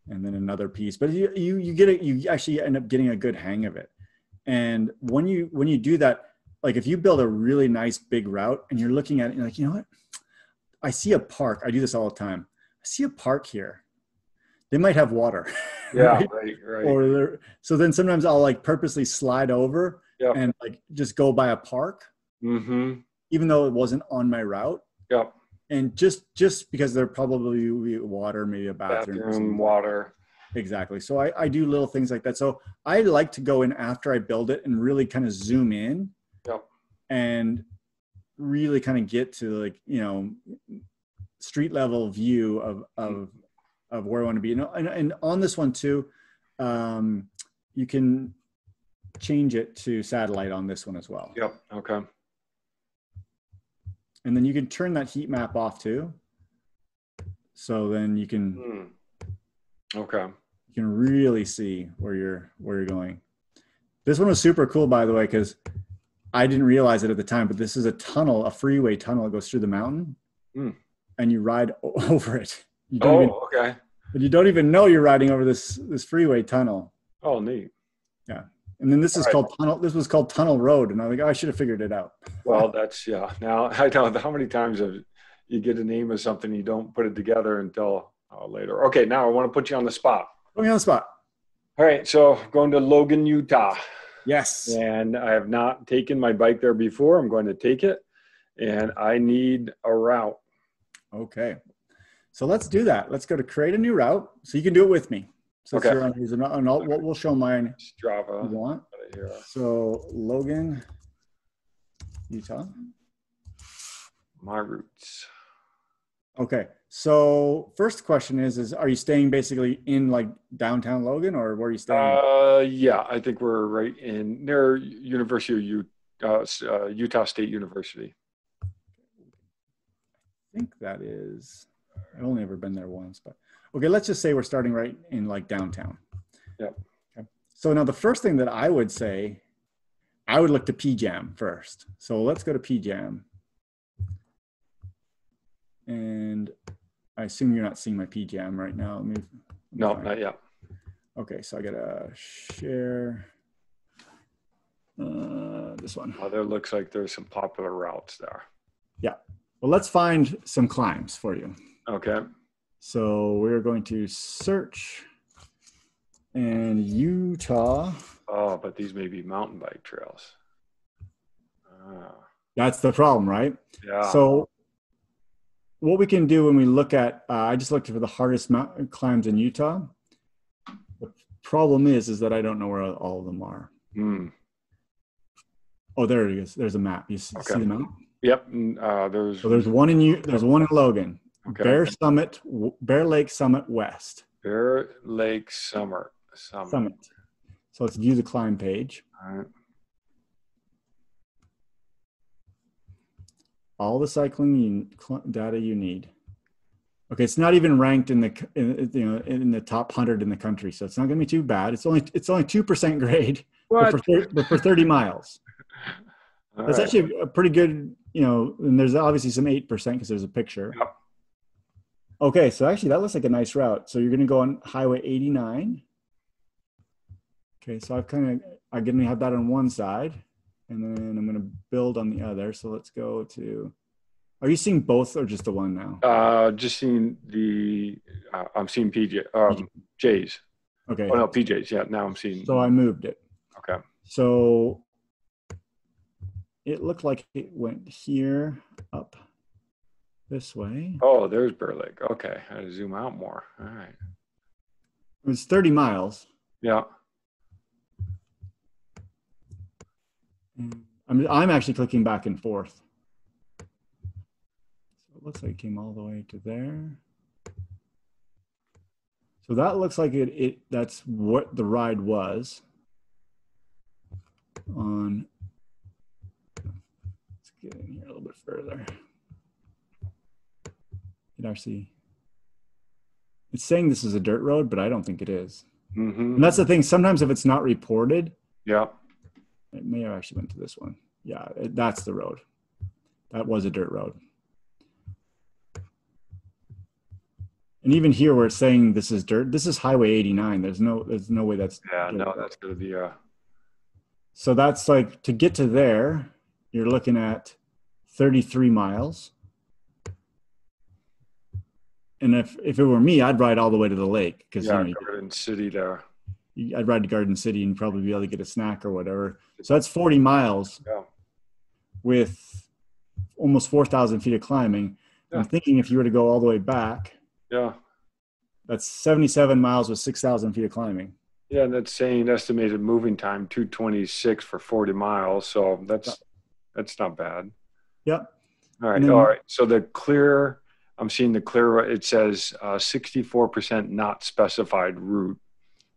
and then another piece. But you you you get it. You actually end up getting a good hang of it. And when you when you do that, like if you build a really nice big route and you're looking at it, you're like, you know what? I see a park. I do this all the time. I see a park here. They might have water. Yeah, right? right, right. Or they're, so then sometimes I'll like purposely slide over and like just go by a park, mm-hmm. even though it wasn't on my route. Yep. And just just because there probably will be water, maybe a bathroom. Bathroom, water. Exactly. So I, I do little things like that. So I like to go in after I build it and really kind of zoom in Yep. and really kind of get to like, you know, street level view of, of, of where I want to be. And, and, and on this one too, um, you can change it to satellite on this one as well. Yep. Okay. And then you can turn that heat map off too. So then you can Mm. Okay. you can really see where you're where you're going. This one was super cool, by the way, because I didn't realize it at the time, but this is a tunnel, a freeway tunnel that goes through the mountain, Hmm. and you ride over it. You don't even, Oh, okay. but you don't even know you're riding over this this freeway tunnel. Oh, neat. And then this is right. called tunnel. This was called Tunnel Road, and I'm like, oh, I should have figured it out. Well, that's yeah. Now I know how many times have you get a name of something you don't put it together until uh, later. Okay, now I want to put you on the spot. Put me on the spot. All right, so going to Logan, Utah, Yes. and I have not taken my bike there before. I'm going to take it, and I need a route. Okay. So let's do that. Let's go to create a new route. So you can do it with me. So Okay. you're on, here's an- and I'll- we'll show mine. if you Strava want. So Logan, Utah. My roots. Okay. So first question is: Is are you staying basically in like downtown Logan, or where are you staying? Uh, yeah, I think we're right in near University of Utah, uh, uh, Utah State University. I think that is. I've only ever been there once, but okay. Let's just say we're starting right in like downtown. Yep. Okay. So now the first thing that I would say, I would look to PJAMM first. So let's go to PJAMM. And I assume you're not seeing my PJAMM right now. Let me, No, not yet. Okay, so I gotta share uh, this one. Oh, there looks like there's some popular routes there. Yeah. Well, let's find some climbs for you. Okay. So we're going to search and Utah. Oh, but these may be mountain bike trails. Ah, That's the problem, right? yeah. So what we can do when we look at, uh, I just looked for the hardest mountain climbs in Utah. The problem is, is that I don't know where all of them are. Hmm. Oh, there it is. There's a map. You see, Okay. see the map? Yep. Uh, there's So there's one in you. There's one in Logan. Okay. Bear Summit, Bear Lake Summit West. Bear Lake Summer. Summit. Summit. So let's view the climb page. All right. All the cycling data you need. Okay, it's not even ranked in the in, you know in the top hundred in the country, so it's not going to be too bad. It's only it's only two percent grade, but for, thir- but for thirty miles. All That's right. actually a pretty good, you know, and there's obviously some 8% because there's a picture. Yep. Okay, so actually that looks like a nice route. So you're going to go on Highway 89. Okay, so I've kind of, I'm going to have that on one side and then I'm going to build on the other. So let's go to, are you seeing both or just the one now? Uh, just seeing the. Uh, I'm seeing PJ. Um, J's. Okay, Oh no, PJ's. Yeah. Now I'm seeing. so I moved it. okay. So it looked like it went here up this way. Oh, there's Bear Lake. Okay. I had to zoom out more. All right. It was 30 miles. Yeah. I'm, I'm actually clicking back and forth. So it looks like it came all the way to there. So that looks like it, it that's what the ride was on let's get in here a little bit further. Actually it's saying this is a dirt road, but I don't think it is. Mm-hmm. And that's the thing. Sometimes if it's not reported, Yeah. it may have actually went to this one. Yeah, it, that's the road. That was a dirt road. And even here, where it's saying this is dirt, this is Highway 89. There's no, there's no way that's. Yeah. dirt No, that's gonna be. Uh. So that's like to get to there, you're looking at 33 miles. And if if it were me, I'd ride all the way to the lake because Yeah. you know, Garden City there. I'd ride to Garden City and probably be able to get a snack or whatever. So that's 40 miles. Yeah. with almost 4,000 feet of climbing. Yeah. I'm thinking if you were to go all the way back, Yeah. that's 77 miles with 6,000 feet of climbing. Yeah, and that's saying estimated moving time 226 for 40 miles. So that's that's not bad. Yep. All right. Then, all right. So the clear, I'm seeing the clear. It says uh, 64% not specified route.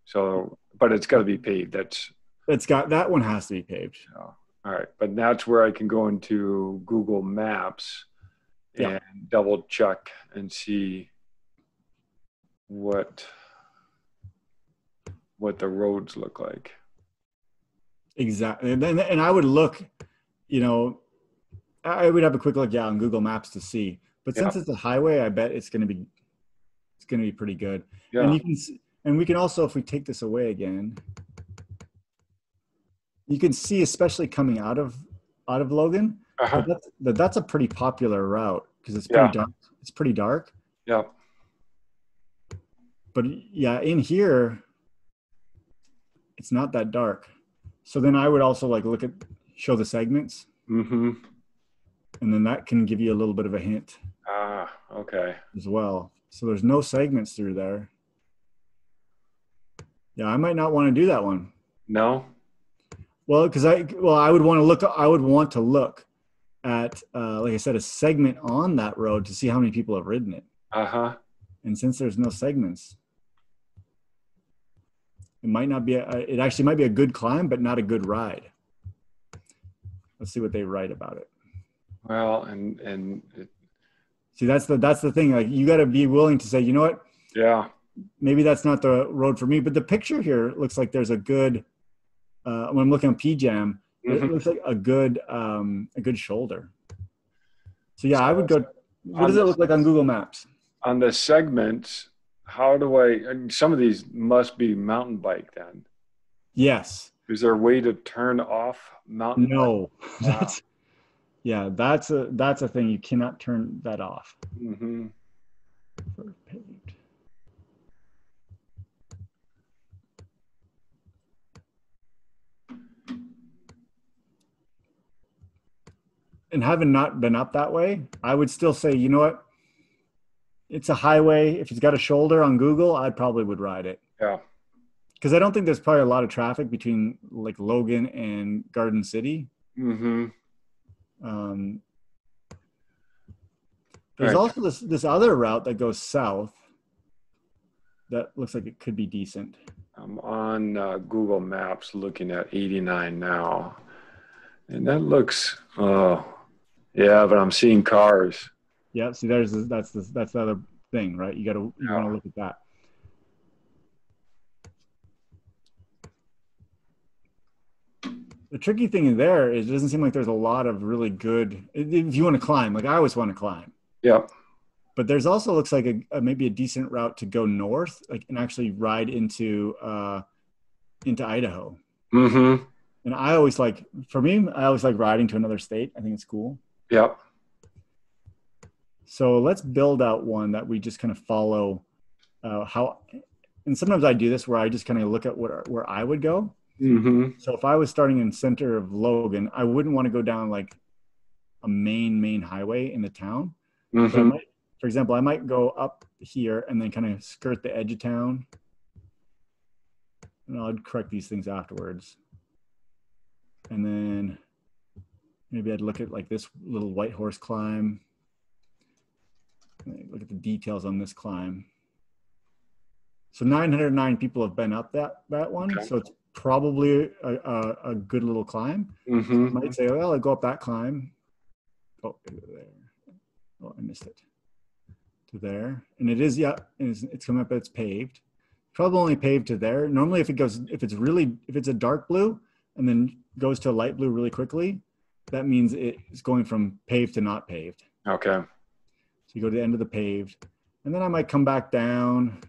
So, but it's got to be paved. That's It's got that one has to be paved. all right. But that's where I can go into Google Maps and Yeah. double check and see what what the roads look like. Exactly. And, then, and I would look, you know, I would have a quick look, yeah, on Google Maps to see. But since it's a highway, I bet it's going to be, it's going to be pretty good. Yeah. And you can, and we can also, if we take this away again, you can see, especially coming out of, out of Logan, uh-huh. that that's, that that's a pretty popular route because it's pretty Yeah. dark. It's pretty dark. Yeah. But yeah, in here, it's not that dark. So then I would also like look at show the segments, Mm-hmm. and then that can give you a little bit of a hint Ah, okay. as well. So there's no segments through there. Yeah, I might not want to do that one. No? Well, because I well, I would want to look. I would want to look at, uh, like I said, a segment on that road to see how many people have ridden it. Uh-huh. And since there's no segments, it might not be. A, it actually might be a good climb, but not a good ride. Let's see what they write about it. Well, and and it, See, that's the that's the thing. Like you got to be willing to say, you know what, yeah, maybe that's not the road for me. But the picture here looks like there's a good. Uh, when I'm looking on PJAMM, it Mhm. looks like a good um, a good shoulder. So yeah, I would go. What does it look like on Google Maps? on the segments, how do I? and Some of these must be mountain bike. Then Yes. is there a way to turn off mountain? No. Wow. That's, yeah, that's a that's a thing. You cannot turn that off. Mm-hmm. for. And having not been up that way, I would still say, you know what? It's a highway. If it's got a shoulder on Google, I probably would ride it. Yeah. Because I don't think there's probably a lot of traffic between like Logan and Garden City. Mm-hmm. Um, There's right. also this this other route that goes south. That looks like it could be decent. I'm on uh, Google Maps looking at 89 now, and that looks. Oh, yeah, but I'm seeing cars. Yeah, see, there's that's the, that's the other thing, right? You got to you yeah. want to look at that. The tricky thing there is it doesn't seem like there's a lot of really good if you want to climb like i always want to climb. Yeah. But there's also looks like a, a, maybe a decent route to go north like and actually ride into uh into idaho. Mm-hmm. And i always like for me i always like riding to another state. I think it's cool. Yeah so let's build out one that we just kind of follow uh, how and sometimes i do this where i just kind of look at what where i would go Mm-hmm. So if I was starting in center of Logan, I wouldn't want to go down like a main main highway in the town. Mm-hmm. Might, for example, I might go up here and then kind of skirt the edge of town. And I'd correct these things afterwards. And then maybe I'd look at like this little white horse climb. Look at the details on this climb. So 909 people have been up that that one. Okay. So it's probably a, a, a good little climb. Mm-hmm. Might say, well, I go up that climb. Oh, there. Oh, I missed it. To there, and it is yeah, it's, it's coming up. It's paved. Probably only paved to there. Normally, if it goes, if it's really, if it's a dark blue and then goes to a light blue really quickly, that means it's going from paved to not paved. Okay. So you go to the end of the paved, and then I might come back down,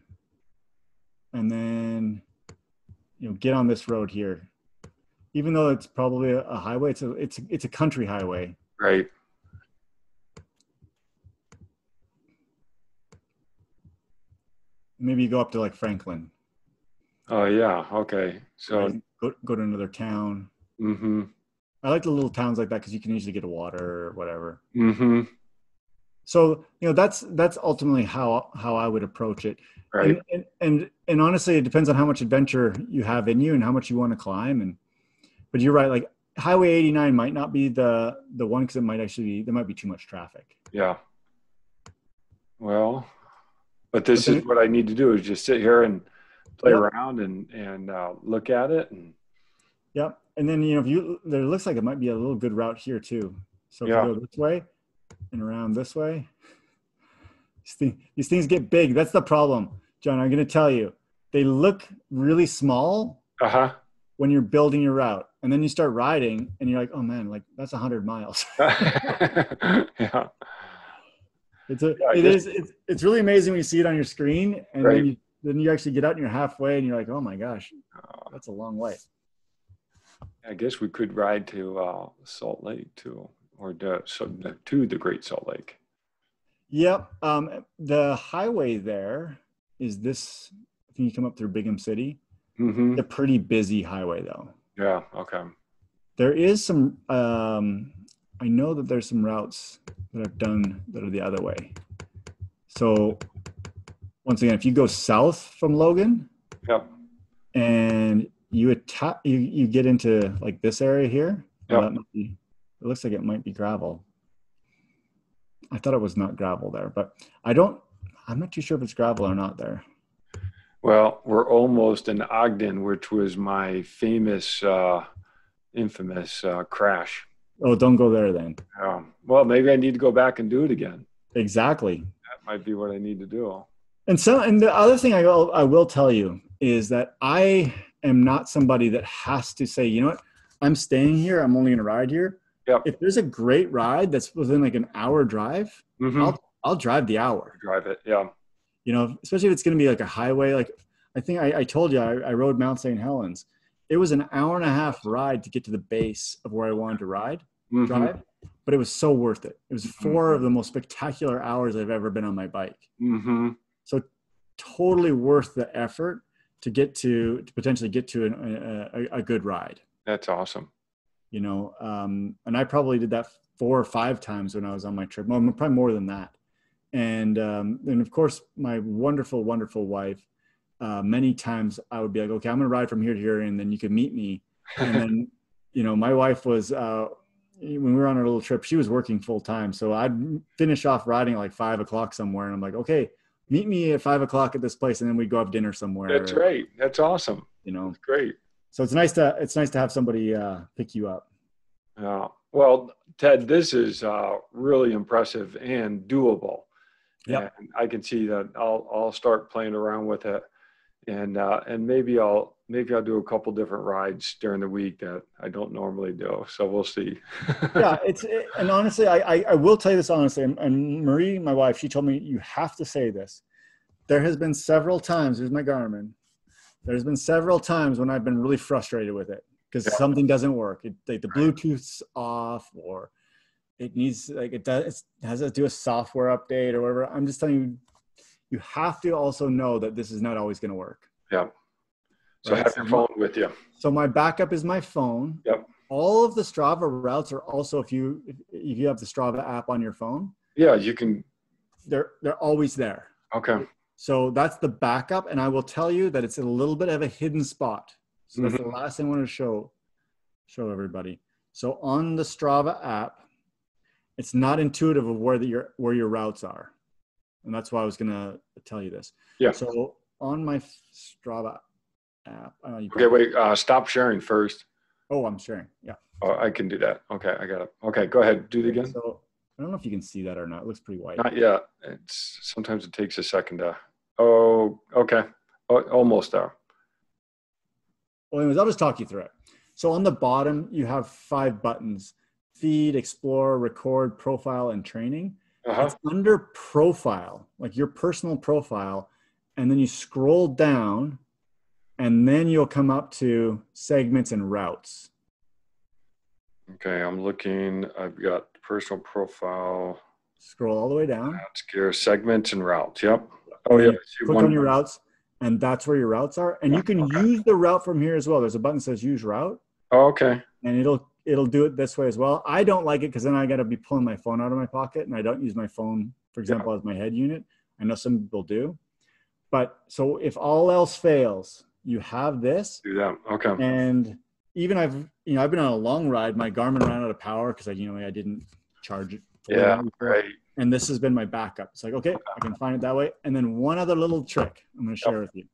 and then you know get on this road here. Even though it's probably a, highway it's a it's it's a country highway. Right. Maybe you go up to like franklin. Oh yeah. Okay. So go, go to another town. Mm-hmm. I like the little towns like that because you can usually get water or whatever. Mm-hmm so you know that's that's ultimately how how i would approach it. Right. and, and, and and honestly it depends on how much adventure you have in you and how much you want to climb. And but you're right like highway 89 might not be the the one because it might actually be there might be too much traffic. Yeah. Well but this but then, is what i need to do is just sit here and play yep. around and and uh, look at it and yep. And then you know if you there looks like it might be a little good route here too. So if yeah. you go this way and around this way. These things, these things get big. That's the problem john. I'm going to tell you. They look really small uh-huh. when you're building your route and then you start riding and you're like oh man like that's 100 miles. Yeah. It's a yeah, it is it's, it's really amazing when you see it on your screen and right. then you then you actually get out and you're halfway and you're like oh my gosh oh. that's a long way. I guess we could ride to uh, salt lake too or to, to the great salt lake yep um, the highway there is this Can you come up through Brigham City. Mm-hmm. A pretty busy highway though. Yeah. Okay. There is some. Um, I know that there's some routes that I've done that are the other way. So once again, if you go south from Logan, yep. and you attack, you you get into like this area here. Yep. Be, it looks like it might be gravel. I thought it was not gravel there, but I don't. I'm not too sure if it's gravel or not there. Well, we're almost in Ogden, which was my famous, uh, infamous uh, crash. Oh, don't go there then. Um, well, maybe I need to go back and do it again. Exactly. That might be what I need to do. And so, and the other thing I will, I will tell you is that I am not somebody that has to say, you know what, I'm staying here. I'm only going to ride here. Yep. If there's a great ride that's within like an hour drive, mm-hmm. I'll, I'll drive the hour. Drive it. Yeah you know, especially if it's going to be like a highway. Like I think I, I told you, I, I, rode Mount St. Helens. It was an hour and a half ride to get to the base of where I wanted to ride, mm-hmm. drive, but it was so worth it. It was 4 mm-hmm. of the most spectacular hours I've ever been on my bike. Mm-hmm. So totally worth the effort to get to, to potentially get to an, a, a, good ride. That's awesome. You know, um, and I probably did that four or five times when I was on my trip. Well, probably more than that and um, and of course my wonderful wonderful wife uh, many times i would be like okay i'm gonna ride from here to here and then you can meet me and then you know my wife was uh, when we were on our little trip, she was working full time. So I'd finish off riding at like five o'clock somewhere. And I'm like, okay, meet me at five o'clock at this place. And then we go have dinner somewhere. That's right. That's awesome. You know, That's great. So it's nice to, it's nice to have somebody uh, pick you up. Yeah. Well, Tedd, this is uh, really impressive and doable. Yeah. I can see that I'll, I'll start playing around with it and, uh, and maybe I'll, maybe I'll do a couple different rides during the week that I don't normally do. So we'll see. yeah, it's it, and honestly, I, I, I will tell you this honestly. And, and, Marie, my wife, she told me you have to say this. There has been several times. Here's my Garmin. There's been several times when I've been really frustrated with it because yeah. something doesn't work. It, like the Bluetooth's off, or it needs like it does it has to do a software update or whatever. I'm just telling you, you have to also know that this is not always going to work. Yeah. So right? have your phone with you. So my backup is my phone. Yep. All of the Strava routes are also if you if you have the Strava app on your phone. Yeah, you can. They're they're always there. Okay. So that's the backup, and I will tell you that it's a little bit of a hidden spot. So that's mm-hmm. the last thing I want to show show everybody. So on the Strava app, it's not intuitive of where the, your where your routes are, and that's why I was gonna tell you this. Yeah. So on my Strava app. okay, wait. Uh, stop sharing first. Oh, I'm sharing. Yeah. Oh, I can do that. Okay, I got it. Okay, go ahead. Do it again. So I don't know if you can see that or not. It looks pretty white. Not yet. It's sometimes it takes a second to. Oh, okay. Oh, almost there. Well, anyways, I'll just talk you through it. So on the bottom, you have five buttons: feed, explore, record, profile, and training. Uh-huh. It's under profile, like your personal profile, and then you scroll down and then you'll come up to segments and routes. Okay, I'm looking. I've got personal profile. Scroll all the way down. That's gear segments and routes. Yep. Oh yeah. Click on your routes, and that's where your routes are. And you can okay. use the route from here as well. There's a button that says use route. Oh, okay. And it'll it'll do it this way as well. I don't like it because then I got to be pulling my phone out of my pocket, and I don't use my phone, for example, yeah. as my head unit. I know some people do, but so if all else fails, you have this. Do that. Okay. And even I've you know I've been on a long ride. My Garmin ran out of power because I you know I didn't charge it. Yeah. Right. And this has been my backup. It's like okay, I can find it that way. And then one other little trick I'm going to share yep. with you.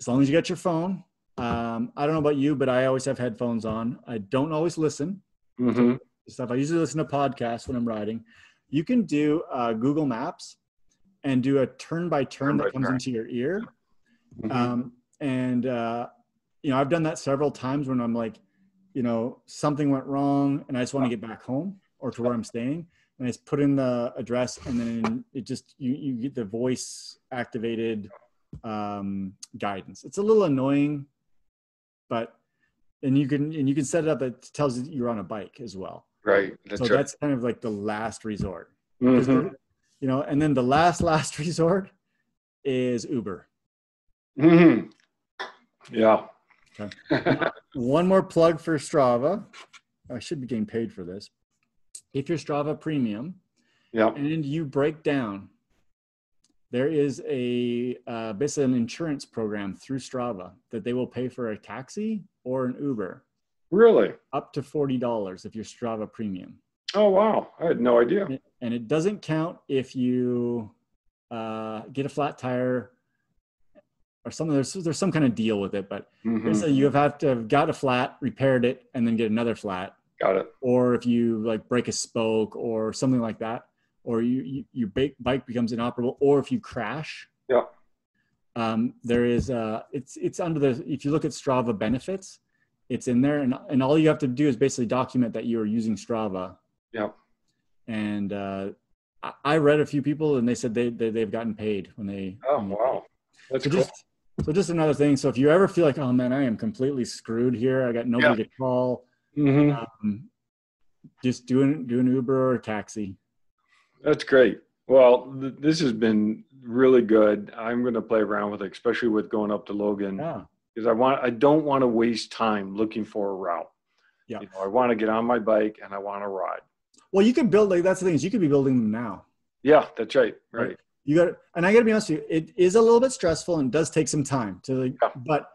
As long as you get your phone. Um, I don't know about you, but I always have headphones on. I don't always listen. Mm-hmm. Stuff. I usually listen to podcasts when I'm riding. You can do uh, Google Maps and do a turn by turn that comes turn. into your ear. Mm-hmm. Um, and uh, you know i've done that several times when i'm like you know something went wrong and i just want to get back home or to where i'm staying and i just put in the address and then it just you, you get the voice activated um, guidance it's a little annoying but and you can and you can set it up that tells you you're on a bike as well right that's so right. that's kind of like the last resort mm-hmm. you know and then the last last resort is uber mm-hmm. Yeah. Okay. One more plug for Strava. I should be getting paid for this. If you're Strava Premium, yeah, and you break down, there is a uh, basically an insurance program through Strava that they will pay for a taxi or an Uber. Really? Up to forty dollars if you're Strava Premium. Oh wow! I had no idea. And it, and it doesn't count if you uh, get a flat tire or something. There's there's some kind of deal with it, but mm-hmm. you have to have got a flat, repaired it, and then get another flat. Got it. Or if you like break a spoke or something like that, or you, you your bike becomes inoperable, or if you crash. Yeah. Um, there is uh, it's it's under the if you look at Strava benefits, it's in there, and and all you have to do is basically document that you are using Strava. Yeah. And uh, I read a few people, and they said they, they they've gotten paid when they. Oh wow. That's so cool. just so just another thing. So if you ever feel like, oh man, I am completely screwed here. I got nobody yeah. to call. Mm-hmm. Um, just do an, do an Uber or a taxi. That's great. Well, th- this has been really good. I'm going to play around with it, especially with going up to Logan. Yeah. Because I want, I don't want to waste time looking for a route. Yeah. You know, I want to get on my bike and I want to ride. Well, you could build like that's the thing is you could be building them now. Yeah, that's right. Right. right you got and i got to be honest with you it is a little bit stressful and does take some time to like yeah. but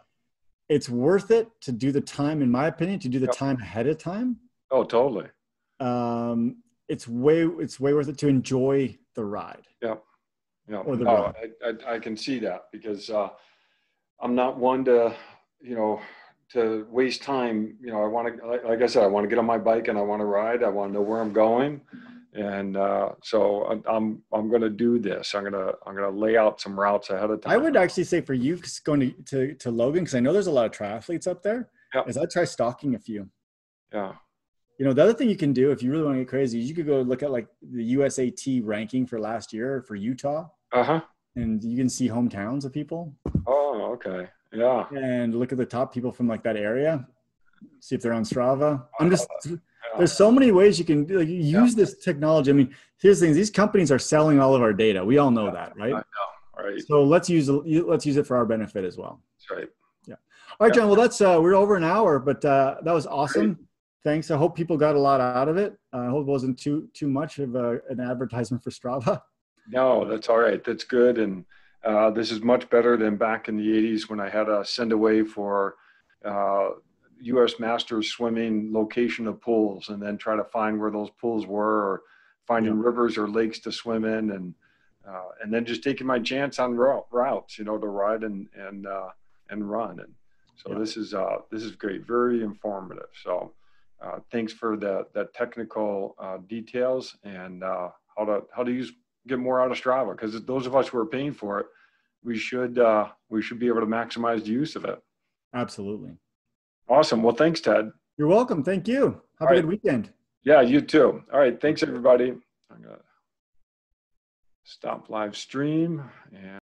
it's worth it to do the time in my opinion to do the yeah. time ahead of time oh totally um, it's way it's way worth it to enjoy the ride. Yeah, yeah. Or the no, ride. I, I, I can see that because uh, I'm not one to, you know, to waste time. You know, I want to, like, like I said, I want to get on my bike and I want to ride. I want to know where I'm going, and uh, so I'm I'm, I'm going to do this. I'm gonna I'm gonna lay out some routes ahead of time. I would actually say for you going to to, to Logan because I know there's a lot of triathletes up there. Yeah. Is I try stalking a few. Yeah. You know, the other thing you can do if you really want to get crazy is you could go look at like the USAT ranking for last year for Utah, Uh huh. and you can see hometowns of people Oh, okay. Yeah. and look at the top people from like that area. See if they're on Strava. I'm just. There's so many ways you can like, use this technology. I mean, here's the thing: these companies are selling all of our data. We all know that, right? I know. Right. So let's use let's use it for our benefit as well. That's right. Yeah. All right, Yeah. John. Well, that's uh, we're over an hour, but uh, that was awesome. Thanks. I hope people got a lot out of it. I hope it wasn't too too much of a, an advertisement for Strava. No, that's all right. That's good. And uh, this is much better than back in the 80s when I had to send away for uh, U.S. Masters swimming location of pools and then try to find where those pools were or finding rivers or lakes to swim in and uh, and then just taking my chance on route, routes, you know, to ride and and uh, and run. And so Yeah. this is uh, this is great, very informative. So uh, thanks for the the technical uh, details and uh, how to how to use get more out of Strava because those of us who are paying for it, we should uh, we should be able to maximize the use of it. Absolutely. Awesome. Well, thanks, Tedd. You're welcome. Thank you. Have All a right. good weekend. Yeah, you too. All right. Thanks, everybody. I'm gonna stop live stream and.